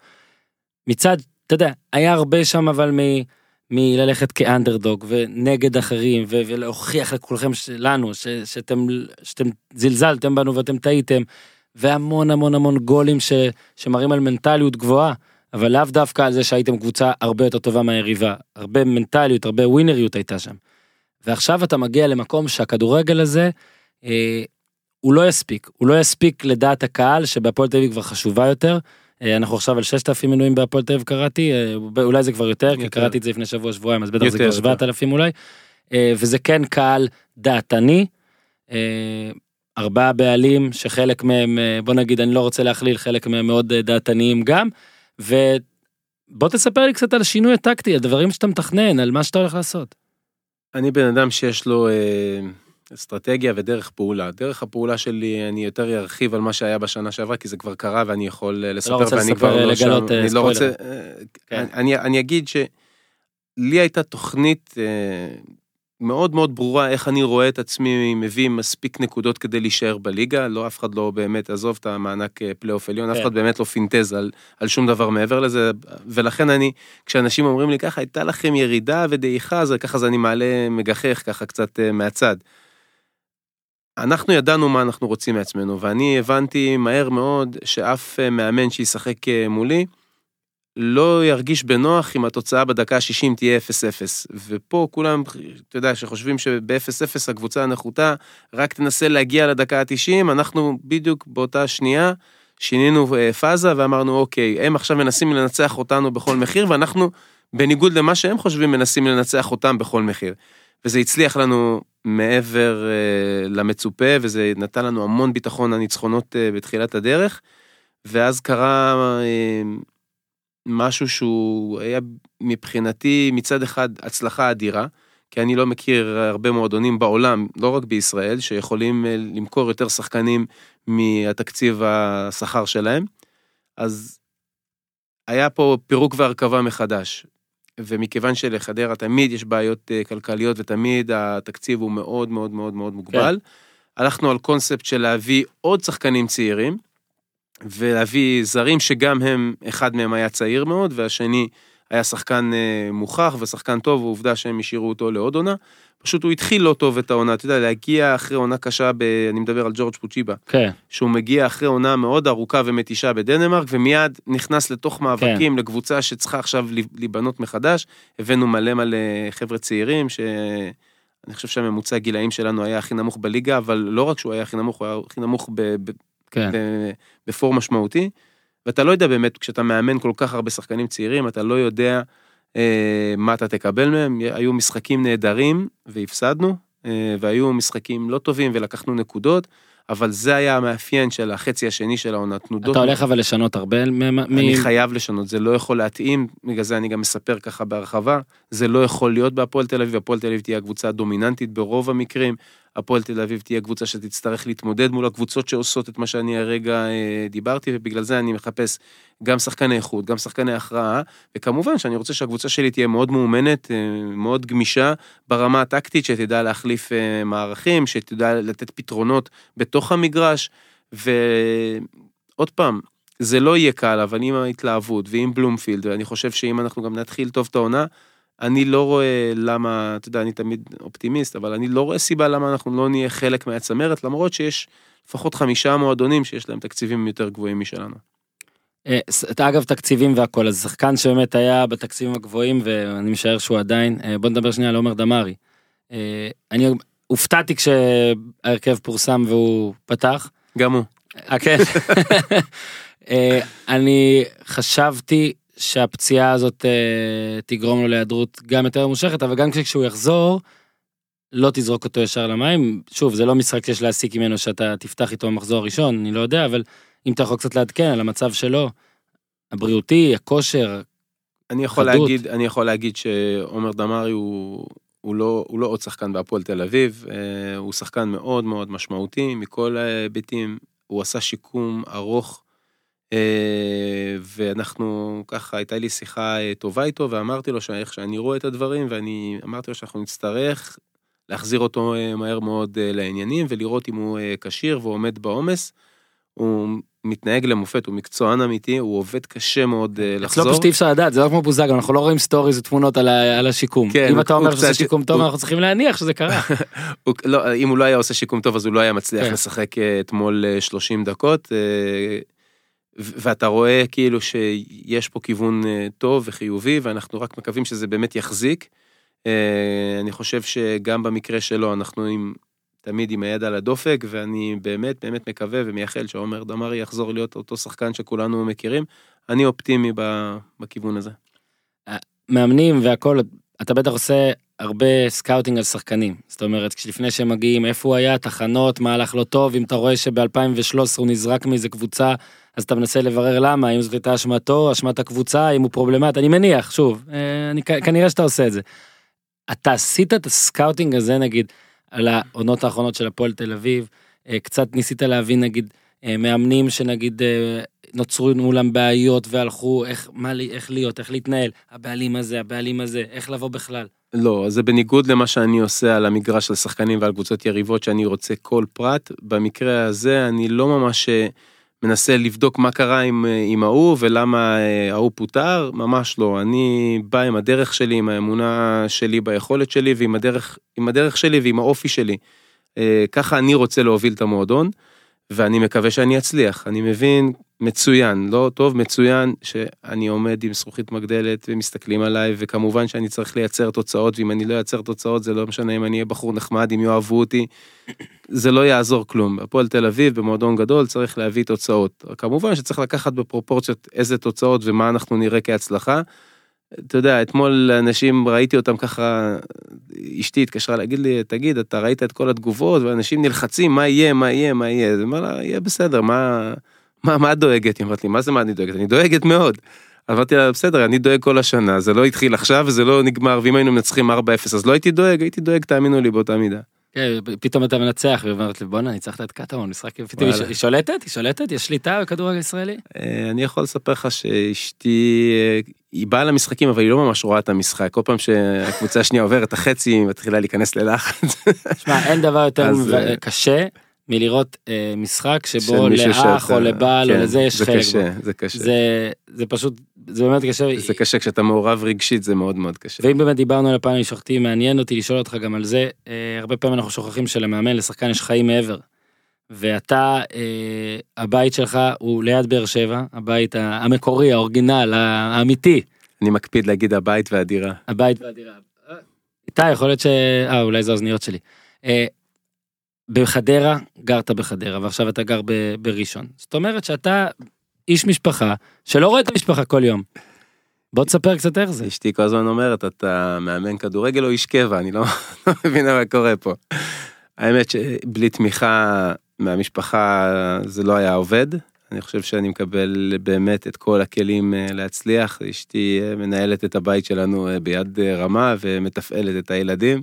מצד, אתה יודע, היה הרבה שם אבל מ... מללכת כאנדרדוג ונגד אחרים ו- ולהוכיח לכולכם שלנו ש- שאתם שאתם זלזלתם בנו ואתם טעיתם והמון המון המון גולים ש- שמראים על מנטליות גבוהה אבל לאו דווקא על זה שהייתם קבוצה הרבה יותר טובה מהיריבה, הרבה מנטליות, הרבה ווינריות הייתה שם. ועכשיו אתה מגיע למקום שהכדורגל הזה, אה, הוא לא יספיק, הוא לא יספיק לדעת הקהל שבהפועל תל אביב כבר חשובה יותר. אה, אנחנו עכשיו על 6,000 מנויים בהפועל תל אביב קראתי, אה, אולי זה כבר יותר, יותר, כי קראתי את זה לפני שבוע שבועיים, אז בטח יותר, זה כבר 7,000 אולי. אה, וזה כן קהל דעתני. ארבעה בעלים שחלק מהם, בוא נגיד, אני לא רוצה להכליל, חלק מהם מאוד דעתניים גם. ובוא תספר לי קצת על השינוי הטקטי, על דברים שאתה מתכנן, על מה שאתה הולך לעשות. אני בן אדם שיש לו אסטרטגיה ודרך פעולה. דרך הפעולה שלי, אני יותר ארחיב על מה שהיה בשנה שעברה, כי זה כבר קרה ואני יכול אה, לספר, רוצה ואני לספר, כבר לא לגלות, שם. אה, אני לא רוצה... ספוילר. אה, כן. אני, אני אגיד שלי הייתה תוכנית מאוד מאוד ברורה איך אני רואה את עצמי מביא מספיק נקודות כדי להישאר בליגה, לא אף אחד לא באמת, עזוב את המענק פלייאוף עליון, אף כן. אחד באמת לא פינטז על, על שום דבר מעבר לזה, ולכן אני, כשאנשים אומרים לי ככה, הייתה לכם ירידה ודעיכה, אז ככה זה אני מעלה מגחך ככה קצת מהצד. אנחנו ידענו מה אנחנו רוצים מעצמנו, ואני הבנתי מהר מאוד שאף אה, מאמן שישחק אה, מולי, לא ירגיש בנוח אם התוצאה בדקה ה-60 תהיה 0-0. ופה כולם, אתה יודע, שחושבים שב-0-0 הקבוצה הנחותה, רק תנסה להגיע לדקה ה-90, אנחנו בדיוק באותה שנייה שינינו אה, פאזה ואמרנו, אוקיי, הם עכשיו מנסים לנצח אותנו בכל מחיר, ואנחנו, בניגוד למה שהם חושבים, מנסים לנצח אותם בכל מחיר. וזה הצליח לנו מעבר אה, למצופה, וזה נתן לנו המון ביטחון הניצחונות אה, בתחילת הדרך. ואז קרה אה, משהו שהוא היה מבחינתי מצד אחד הצלחה אדירה, כי אני לא מכיר הרבה מועדונים בעולם, לא רק בישראל, שיכולים אה, למכור יותר שחקנים מהתקציב השכר שלהם. אז היה פה פירוק והרכבה מחדש. ומכיוון שלחדרה תמיד יש בעיות אה, כלכליות ותמיד התקציב הוא מאוד מאוד מאוד מאוד מוגבל, הלכנו על קונספט של להביא עוד שחקנים צעירים, ולהביא זרים שגם הם, אחד מהם היה צעיר מאוד, והשני היה שחקן אה, מוכח ושחקן טוב, ועובדה שהם השאירו אותו לעוד עונה. פשוט הוא התחיל לא טוב את העונה, אתה יודע, להגיע אחרי עונה קשה, ב... אני מדבר על ג'ורג' פוצ'יבה, כן, שהוא מגיע אחרי עונה מאוד ארוכה ומתישה בדנמרק, ומיד נכנס לתוך מאבקים כן. לקבוצה שצריכה עכשיו להיבנות מחדש. הבאנו מלא מלא חבר'ה צעירים, שאני חושב שהממוצע גילאים שלנו היה הכי נמוך בליגה, אבל לא רק שהוא היה הכי נמוך, הוא היה הכי נמוך ב... ב... כן. ב- בפור משמעותי, ואתה לא יודע באמת, כשאתה מאמן כל כך הרבה שחקנים צעירים, אתה לא יודע מה אתה תקבל מהם. היו משחקים נהדרים והפסדנו, אה, והיו משחקים לא טובים ולקחנו נקודות, אבל זה היה המאפיין של החצי השני של העונה, תנודות. אתה הולך אבל לשנות הרבה מ- אני חייב לשנות, זה לא יכול להתאים, בגלל זה אני גם מספר ככה בהרחבה, זה לא יכול להיות בהפועל תל אביב, הפועל תל אביב תהיה הקבוצה הדומיננטית ברוב המקרים, הפועל תל אביב תהיה קבוצה שתצטרך להתמודד מול הקבוצות שעושות את מה שאני הרגע אה, דיברתי, ובגלל זה אני מחפש גם שחקני איכות, גם שחקני הכרעה, וכמובן שאני רוצה שהקבוצה שלי תהיה מאוד מאומנת, אה, מאוד גמישה ברמה הטקטית, שתדע להחליף אה, מערכים, שתדע לתת פתרונות בתוך המגרש, ועוד פעם, זה לא יהיה קל, אבל עם ההתלהבות ועם בלומפילד, ואני חושב שאם אנחנו גם נתחיל טוב את העונה, אני לא רואה למה, אתה יודע, אני תמיד אופטימיסט, אבל אני לא רואה סיבה למה אנחנו לא נהיה חלק מהצמרת, למרות שיש לפחות חמישה מועדונים שיש להם תקציבים יותר גבוהים משלנו. אה, אגב תקציבים והכל, אז שחקן שבאמת היה בתקציבים הגבוהים, ואני משער שהוא עדיין, אה, בוא נדבר שנייה על עומר דמארי. אה, אני הופתעתי כשההרכב פורסם והוא פתח. גם הוא. כן. (laughs) אני חשבתי שהפציעה הזאת אה, תגרום לו להיעדרות גם יותר ממושכת, אבל גם כשהוא יחזור, לא תזרוק אותו ישר למים. שוב, זה לא משחק שיש להסיק ממנו שאתה תפתח איתו במחזור הראשון, אני לא יודע, אבל אם אתה יכול קצת לעדכן על המצב שלו, הבריאותי, הכושר, אני יכול חדות. להגיד, אני יכול להגיד שעומר דמארי הוא, הוא, לא, הוא לא עוד שחקן בהפועל תל אביב, אה, הוא שחקן מאוד מאוד משמעותי מכל ההיבטים, הוא עשה שיקום ארוך, ואנחנו, ככה, הייתה לי שיחה אה, טובה איתו, ואמרתי לו שאיך שאני רואה את הדברים, ואני אמרתי לו שאנחנו נצטרך להחזיר אותו אה, מהר מאוד אה, לעניינים, ולראות אם הוא אה, כשיר ועומד בעומס. הוא מתנהג למופת, הוא מקצוען אמיתי, הוא עובד קשה מאוד אה, לחזור. אצלו פשוט אי אפשר לדעת, זה לא כמו בוזגלו, אנחנו לא רואים stories ותמונות על השיקום. כן, אם אתה אומר שזה שיקום טוב, אנחנו צריכים להניח שזה קרה. (laughs) לא, אם הוא לא היה עושה שיקום טוב אז הוא לא היה מצליח כן. לשחק אה, אתמול אה, 30 דקות. אה, ואתה רואה כאילו שיש פה כיוון אה, טוב וחיובי ואנחנו רק מקווים שזה באמת יחזיק. אה, אני חושב שגם במקרה שלו אנחנו עם, תמיד עם היד על הדופק ואני באמת באמת מקווה ומייחל שעומר דמארי יחזור להיות אותו שחקן שכולנו מכירים. אני אופטימי בכיוון הזה. מאמנים והכל, אתה בטח עושה הרבה scouting על שחקנים. זאת אומרת, כשלפני שהם מגיעים, איפה הוא היה, תחנות, מה הלך לא טוב, אם אתה רואה שב-2013 הוא נזרק מאיזה קבוצה, אז אתה מנסה לברר למה, אם זאת הייתה אשמתו, אשמת הקבוצה, אם הוא פרובלמטי, אני מניח, שוב, אה, אני, כנראה שאתה עושה את זה. אתה עשית את ה scouting הזה, נגיד, על העונות האחרונות של הפועל תל אביב, אה, קצת ניסית להבין, נגיד, אה, מאמנים שנגיד נוצרו מולם בעיות והלכו איך מה איך להיות איך להתנהל הבעלים הזה הבעלים הזה איך לבוא בכלל. לא זה בניגוד למה שאני עושה על המגרש של שחקנים ועל קבוצות יריבות שאני רוצה כל פרט במקרה הזה אני לא ממש מנסה לבדוק מה קרה עם, אה, עם ההוא ולמה אה, ההוא פוטר ממש לא אני בא עם הדרך שלי עם האמונה שלי ביכולת שלי ועם הדרך הדרך שלי ועם האופי שלי. ככה אני רוצה להוביל את המועדון. ואני מקווה שאני אצליח. אני מבין מצוין, לא טוב, מצוין, שאני עומד עם זכוכית מגדלת ומסתכלים עליי, וכמובן שאני צריך לייצר תוצאות, ואם אני לא אייצר תוצאות זה לא משנה אם אני אהיה בחור נחמד, אם יאהבו אותי, זה לא יעזור כלום. הפועל תל אביב במועדון גדול צריך להביא תוצאות. כמובן שצריך לקחת בפרופורציות איזה תוצאות ומה אנחנו נראה כהצלחה. אתה יודע, אתמול אנשים, ראיתי אותם ככה, אשתי התקשרה להגיד לי, תגיד, אתה ראית את כל התגובות, ואנשים נלחצים, מה יהיה, מה יהיה, מה יהיה, זה לה, יהיה בסדר, מה, מה, מה את דואגת? היא אמרת לי, מה זה מה אני דואגת? אני דואגת מאוד. אמרתי לה, בסדר, אני דואג כל השנה, זה לא התחיל עכשיו וזה לא נגמר, ואם היינו מנצחים 4-0 אז לא הייתי דואג, הייתי דואג, תאמינו לי, באותה מידה. כן, פתאום אתה מנצח ואומרת לי בואנה ניצחת את קטמון משחק פתאום היא שולטת היא שולטת יש שליטה בכדורגל ישראלי. אה, אני יכול לספר לך שאשתי אה, היא באה למשחקים אבל היא לא ממש רואה את המשחק כל פעם שהקבוצה השנייה עוברת החצי מתחילה להיכנס ללחץ. שמע אין דבר יותר אה, קשה מלראות אה, משחק שבו לאח או לבעל כן, או לזה יש זה חלק. קשה, זה קשה. זה, זה פשוט, זה באמת קשה. זה קשה כשאתה מעורב רגשית זה מאוד מאוד קשה. ואם באמת דיברנו על הפעם המשפחתי מעניין אותי לשאול אותך גם על זה, אה, הרבה פעמים אנחנו שוכחים שלמאמן לשחקן יש חיים מעבר. ואתה, אה, הבית שלך הוא ליד באר שבע, הבית המקורי, האורגינל, האמיתי. אני מקפיד להגיד הבית והדירה. הבית והדירה. איתי, יכול להיות ש... אה, אולי זה האוזניות שלי. אה, בחדרה, גרת בחדרה, ועכשיו אתה גר ב, בראשון. זאת אומרת שאתה איש משפחה שלא רואה את המשפחה כל יום. בוא תספר קצת איך זה. אשתי כל הזמן אומרת, אתה מאמן כדורגל או איש קבע, אני לא, (laughs) לא מבין מה קורה פה. האמת שבלי תמיכה מהמשפחה זה לא היה עובד. אני חושב שאני מקבל באמת את כל הכלים אה, להצליח. אשתי אה, מנהלת את הבית שלנו אה, ביד רמה ומתפעלת את הילדים.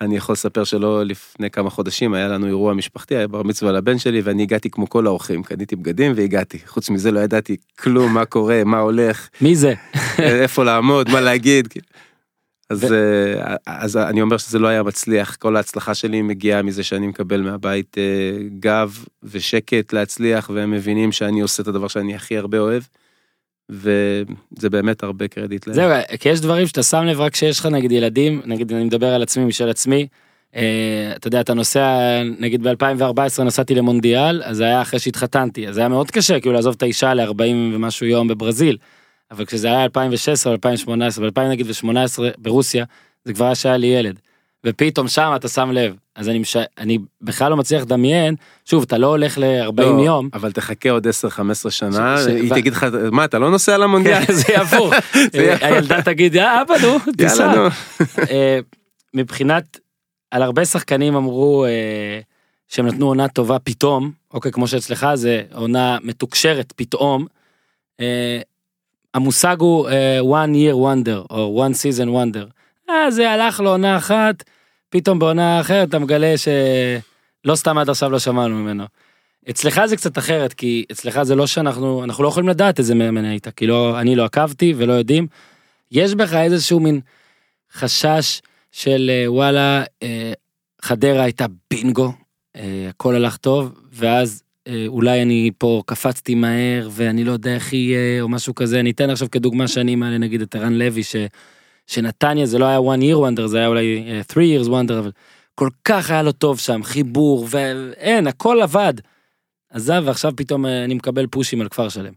אני יכול לספר שלא לפני כמה חודשים היה לנו אירוע משפחתי, היה בר מצווה לבן שלי ואני הגעתי כמו כל האורחים, קניתי בגדים והגעתי. חוץ מזה לא ידעתי כלום, מה קורה, מה הולך. מי זה? איפה לעמוד, מה להגיד. (laughs) אז, ו... אה, אז אני אומר שזה לא היה מצליח, כל ההצלחה שלי מגיעה מזה שאני מקבל מהבית אה, גב ושקט להצליח והם מבינים שאני עושה את הדבר שאני הכי הרבה אוהב. וזה באמת הרבה קרדיט. זהו, כי יש דברים שאתה שם לב רק כשיש לך נגיד ילדים, נגיד אני מדבר על עצמי משל עצמי, אה, אתה יודע אתה נוסע נגיד ב2014 נסעתי למונדיאל אז זה היה אחרי שהתחתנתי אז היה מאוד קשה כאילו לעזוב את האישה ל40 ומשהו יום בברזיל. אבל כשזה היה 2016 2018 ב-2018 ברוסיה זה כבר היה שהיה לי ילד. ופתאום שם אתה שם לב. אז אני, מש... אני בכלל לא מצליח לדמיין שוב אתה לא הולך ל-40 לא, יום. אבל תחכה עוד 10-15 שנה ש... היא ש... תגיד לך מה אתה לא נוסע למונדיאל? זה (laughs) יעבור. הילדה תגיד יא אבא נו. תיסע. (laughs) אה, מבחינת על הרבה שחקנים אמרו אה, שהם נתנו עונה טובה פתאום אוקיי כמו שאצלך זה עונה מתוקשרת פתאום. אה, המושג הוא one year wonder או one season wonder. אה, זה הלך לעונה אחת, פתאום בעונה אחרת אתה מגלה שלא סתם עד עכשיו לא שמענו ממנו. אצלך זה קצת אחרת, כי אצלך זה לא שאנחנו, אנחנו לא יכולים לדעת איזה מאמן היית, כי לא, אני לא עקבתי ולא יודעים. יש בך איזשהו מין חשש של אה, וואלה, אה, חדרה הייתה בינגו, אה, הכל הלך טוב, ואז אולי אני פה קפצתי מהר ואני לא יודע איך יהיה או משהו כזה, אני אתן עכשיו כדוגמה שאני מעלה נגיד את ערן לוי, ש... שנתניה זה לא היה one year wonder זה היה אולי uh, three years wonder אבל כל כך היה לו טוב שם חיבור ואין הכל עבד. עזב ועכשיו פתאום uh, אני מקבל פושים על כפר שלם.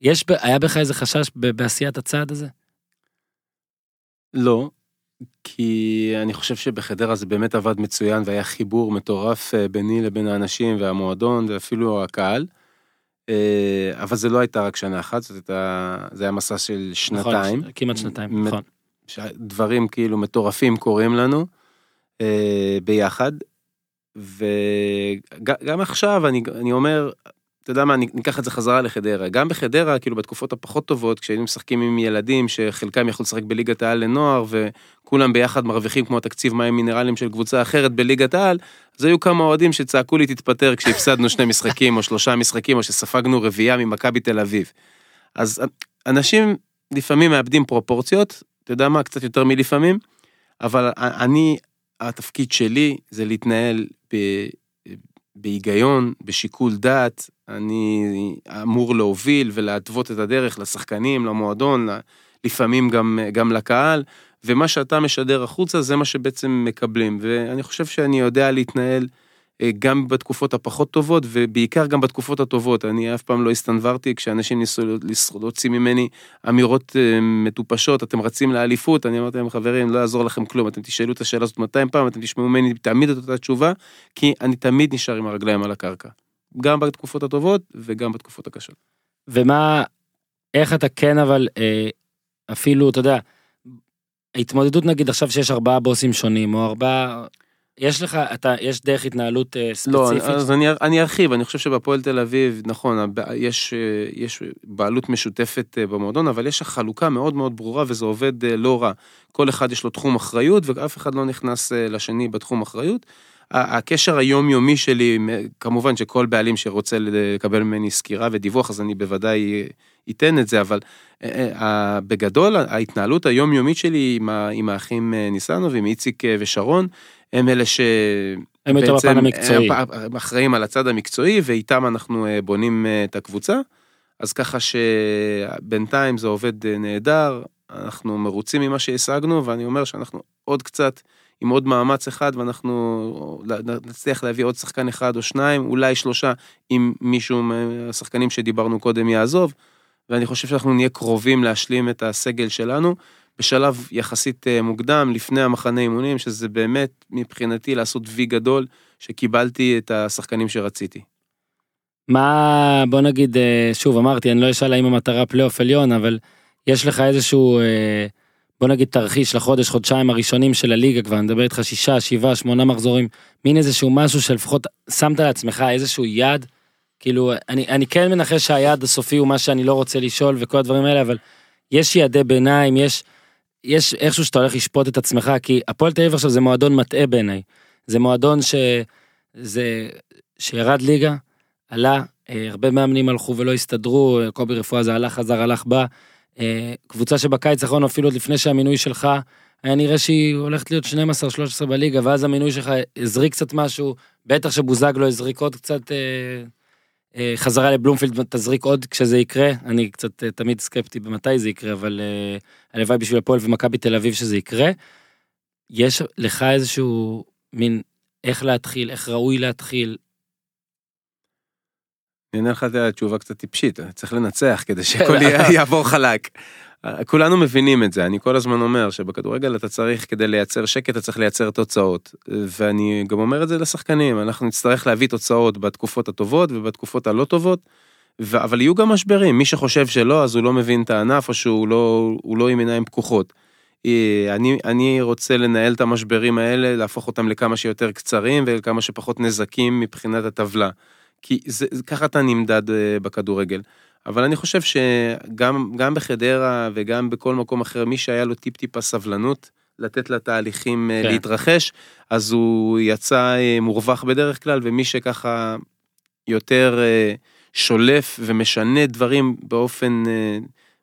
יש היה בך איזה חשש בעשיית הצעד הזה? לא. כי אני חושב שבחדרה זה באמת עבד מצוין והיה חיבור מטורף אה, ביני לבין האנשים והמועדון ואפילו הקהל. אבל זה לא הייתה רק שנה אחת, זאת הייתה, זה היה מסע של שנתיים. נכון, כמעט שנתיים, נכון. שדברים כאילו מטורפים קורים לנו אה, ביחד. וגם עכשיו אני, אני אומר, אתה יודע מה, ניקח את זה חזרה לחדרה. גם בחדרה, כאילו בתקופות הפחות טובות, כשהיינו משחקים עם ילדים שחלקם יכלו לשחק בליגת העל לנוער, וכולם ביחד מרוויחים כמו תקציב מים מינרלים של קבוצה אחרת בליגת העל, אז היו כמה אוהדים שצעקו לי תתפטר כשהפסדנו שני משחקים או שלושה משחקים, או שספגנו רביעייה ממכבי תל אביב. אז אנשים לפעמים מאבדים פרופורציות, אתה יודע מה, קצת יותר מלפעמים, אבל אני, התפקיד שלי זה להתנהל ב... בהיגיון, בשיקול דעת, אני אמור להוביל ולהתוות את הדרך לשחקנים, למועדון, לפעמים גם, גם לקהל, ומה שאתה משדר החוצה זה מה שבעצם מקבלים, ואני חושב שאני יודע להתנהל גם בתקופות הפחות טובות ובעיקר גם בתקופות הטובות. אני אף פעם לא הסתנוורתי כשאנשים ניסו להוציא ממני אמירות אה, מטופשות, אתם רצים לאליפות, אני אמרתי להם חברים, לא יעזור לכם כלום, אתם תשאלו את השאלה הזאת 200 פעם, אתם תשמעו ממני תמיד את אותה תשובה, כי אני תמיד נשאר עם הרגליים על הקרקע. גם בתקופות הטובות וגם בתקופות הקשות. ומה, איך אתה כן אבל, אה, אפילו, אתה יודע, ההתמודדות נגיד עכשיו שיש ארבעה בוסים שונים, או ארבעה... יש לך, אתה, יש דרך התנהלות uh, ספציפית? לא, אז אני, אני ארחיב, אני חושב שבפועל תל אביב, נכון, יש, אה, יש בעלות משותפת אה, במועדון, אבל יש חלוקה מאוד מאוד ברורה וזה עובד לא רע. כל אחד יש לו תחום אחריות ואף אחד לא נכנס לשני בתחום אחריות. הקשר היומיומי שלי, כמובן שכל בעלים שרוצה לקבל ממני סקירה ודיווח, אז אני בוודאי ייתן את זה, אבל בגדול ההתנהלות היומיומית שלי עם, עם האחים ניסנוב, עם איציק ושרון, הם אלה ש... הם יותר בפן המקצועי. אחראים על הצד המקצועי, ואיתם אנחנו אה, בונים אה, את הקבוצה. אז ככה שבינתיים זה עובד אה, נהדר, אנחנו מרוצים ממה שהשגנו, ואני אומר שאנחנו עוד קצת, עם עוד מאמץ אחד, ואנחנו נצליח להביא עוד שחקן אחד או שניים, אולי שלושה, אם מישהו מהשחקנים שדיברנו קודם יעזוב, ואני חושב שאנחנו נהיה קרובים להשלים את הסגל שלנו. בשלב יחסית אה, מוקדם, לפני המחנה אימונים, שזה באמת מבחינתי לעשות וי גדול, שקיבלתי את השחקנים שרציתי. מה, בוא נגיד, אה, שוב אמרתי, אני לא אשאל האם המטרה פלייאוף עליון, אבל יש לך איזשהו, אה, בוא נגיד תרחיש לחודש, חודשיים הראשונים של הליגה כבר, אני מדבר איתך שישה, שבעה, שמונה מחזורים, מין איזשהו משהו שלפחות שמת לעצמך איזשהו יעד, כאילו, אני, אני כן מנחש שהיעד הסופי הוא מה שאני לא רוצה לשאול וכל הדברים האלה, אבל יש יעדי ביניים, יש... יש איכשהו שאתה הולך לשפוט את עצמך, כי הפועל תל אביב עכשיו זה מועדון מטעה בעיניי. זה מועדון שזה, שירד ליגה, עלה, אה, הרבה מאמנים הלכו ולא הסתדרו, קובי רפואה זה הלך, חזר, הלך, בא. אה, קבוצה שבקיץ האחרון, אפילו עוד לפני שהמינוי שלך, היה נראה שהיא הולכת להיות 12-13 בליגה, ואז המינוי שלך הזריק קצת משהו, בטח שבוזגלו הזריק עוד קצת אה, חזרה לבלומפילד תזריק עוד כשזה יקרה, אני קצת אה, תמיד סקפטי במתי זה יקרה, אבל אה, הלוואי בשביל הפועל ומכבי תל אביב שזה יקרה. יש לך איזשהו מין איך להתחיל, איך ראוי להתחיל. אני אענה לך את התשובה קצת טיפשית, צריך לנצח כדי (laughs) שהכל יעבור חלק. כולנו מבינים את זה, אני כל הזמן אומר שבכדורגל אתה צריך, כדי לייצר שקט, אתה צריך לייצר תוצאות. ואני גם אומר את זה לשחקנים, אנחנו נצטרך להביא תוצאות בתקופות הטובות ובתקופות הלא טובות, ו- אבל יהיו גם משברים, מי שחושב שלא, אז הוא לא מבין את הענף או שהוא לא, לא עם עיניים פקוחות. אה, אני, אני רוצה לנהל את המשברים האלה, להפוך אותם לכמה שיותר קצרים וכמה שפחות נזקים מבחינת הטבלה. כי זה, ככה אתה נמדד אה, בכדורגל. אבל אני חושב שגם בחדרה וגם בכל מקום אחר, מי שהיה לו טיפ-טיפה סבלנות, לתת לתהליכים אה, כן. להתרחש, אז הוא יצא אה, מורווח בדרך כלל, ומי שככה יותר אה, שולף ומשנה דברים באופן,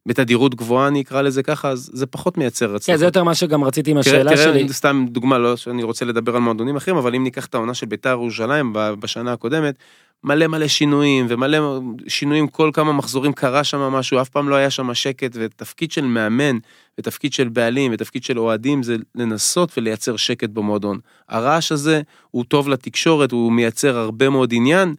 בתדירות גבוהה, אני אקרא לזה ככה, אז זה פחות מייצר הצלחה. כן, זה יותר מה שגם רציתי עם השאלה תראה, שלי. תראה, סתם דוגמה, לא שאני רוצה לדבר על מועדונים אחרים, אבל אם ניקח את העונה של בית"ר ירושלים בשנה הקודמת, מלא מלא שינויים ומלא שינויים כל כמה מחזורים קרה שם משהו אף פעם לא היה שם שקט ותפקיד של מאמן ותפקיד של בעלים ותפקיד של אוהדים זה לנסות ולייצר שקט במועדון. הרעש הזה הוא טוב לתקשורת הוא מייצר הרבה מאוד עניין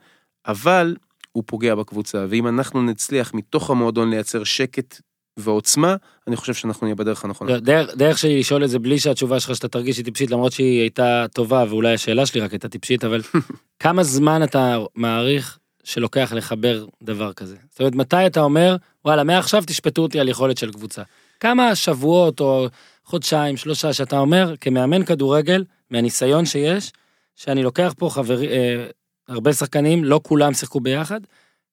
אבל הוא פוגע בקבוצה ואם אנחנו נצליח מתוך המועדון לייצר שקט ועוצמה, אני חושב שאנחנו נהיה בדרך הנכונה. לא, דרך, דרך שלי לשאול את זה בלי שהתשובה שלך שאתה תרגיש שהיא טיפשית, למרות שהיא הייתה טובה ואולי השאלה שלי רק הייתה טיפשית, אבל (laughs) כמה זמן אתה מעריך שלוקח לחבר דבר כזה? זאת אומרת, מתי אתה אומר, וואלה, מעכשיו תשפטו אותי על יכולת של קבוצה. כמה שבועות או חודשיים, שלושה, שאתה אומר, כמאמן כדורגל, מהניסיון שיש, שאני לוקח פה חברים, אה, הרבה שחקנים, לא כולם שיחקו ביחד,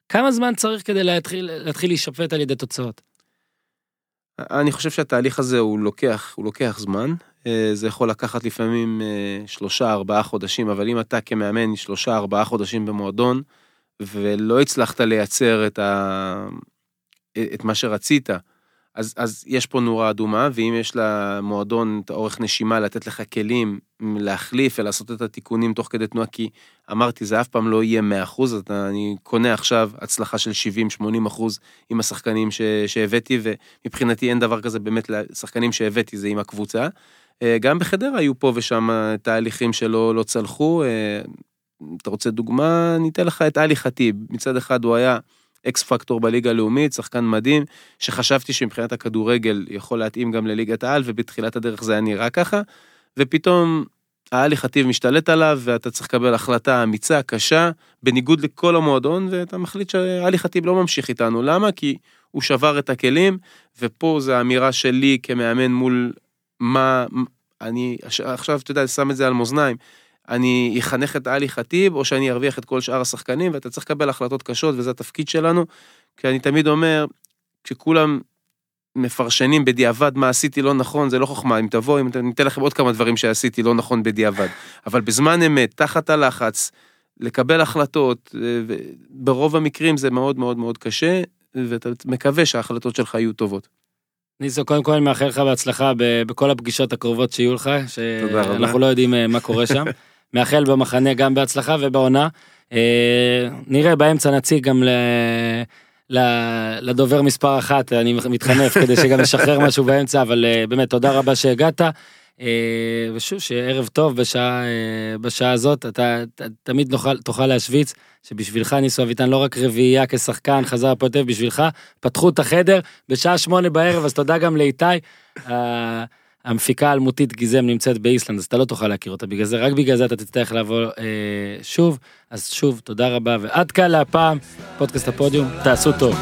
כמה זמן צריך כדי להתחיל, להתחיל להישפט על ידי תוצאות? אני חושב שהתהליך הזה הוא לוקח, הוא לוקח זמן. אה, זה יכול לקחת לפעמים אה, שלושה, ארבעה חודשים, אבל אם אתה כמאמן שלושה, ארבעה חודשים במועדון, ולא הצלחת לייצר את, ה... את מה שרצית, אז, אז יש פה נורה אדומה, ואם יש למועדון את האורך נשימה לתת לך כלים להחליף ולעשות את התיקונים תוך כדי תנועה, כי אמרתי, זה אף פעם לא יהיה 100%, אז אני קונה עכשיו הצלחה של 70-80% עם השחקנים ש, שהבאתי, ומבחינתי אין דבר כזה באמת לשחקנים שהבאתי, זה עם הקבוצה. אה, גם בחדרה היו פה ושם תהליכים שלא לא צלחו. אה, אתה רוצה דוגמה? אני אתן לך את עלי חטיב. מצד אחד הוא היה אקס פקטור בליגה הלאומית, שחקן מדהים, שחשבתי שמבחינת הכדורגל יכול להתאים גם לליגת העל, ובתחילת הדרך זה היה נראה ככה, ופתאום העלי חטיב משתלט עליו, ואתה צריך לקבל החלטה אמיצה, קשה, בניגוד לכל המועדון, ואתה מחליט שעלי חטיב לא ממשיך איתנו. למה? כי הוא שבר את הכלים, ופה זו האמירה שלי כמאמן מול מה, אני עכשיו, אתה יודע, שם את זה על מאזניים. אני אחנך את עלי חטיב, או שאני ארוויח את כל שאר השחקנים, ואתה צריך לקבל החלטות קשות, וזה התפקיד שלנו. כי אני תמיד אומר, כשכולם מפרשנים בדיעבד מה עשיתי לא נכון, זה לא חוכמה, אם תבוא, אם אני אתן לכם עוד כמה דברים שעשיתי לא נכון בדיעבד. אבל בזמן אמת, תחת הלחץ, לקבל החלטות, ברוב המקרים זה מאוד מאוד מאוד קשה, ואתה מקווה שההחלטות שלך יהיו טובות. ניסו, קודם כל אני מאחל לך בהצלחה בכל הפגישות הקרובות שיהיו לך, שאנחנו לא יודעים אה, מה קורה שם. (laughs) מאחל במחנה גם בהצלחה ובעונה. אה, נראה באמצע נציג גם ל... לדובר מספר אחת, אני מתחנף כדי שגם נשחרר (laughs) משהו באמצע, אבל אה, באמת תודה רבה שהגעת. ושוב, שערב טוב בשעה, בשעה הזאת, אתה תמיד נוכל, תוכל להשוויץ שבשבילך ניסו אביטן לא רק רביעייה כשחקן חזר הפועל בשבילך פתחו את החדר בשעה שמונה בערב אז תודה גם לאיתי. המפיקה האלמותית גיזם נמצאת באיסלנד אז אתה לא תוכל להכיר אותה בגלל זה רק בגלל זה אתה תצטרך לבוא אה, שוב אז שוב תודה רבה ועד כאן להפעם פודקאסט הפודיום תעשו טוב.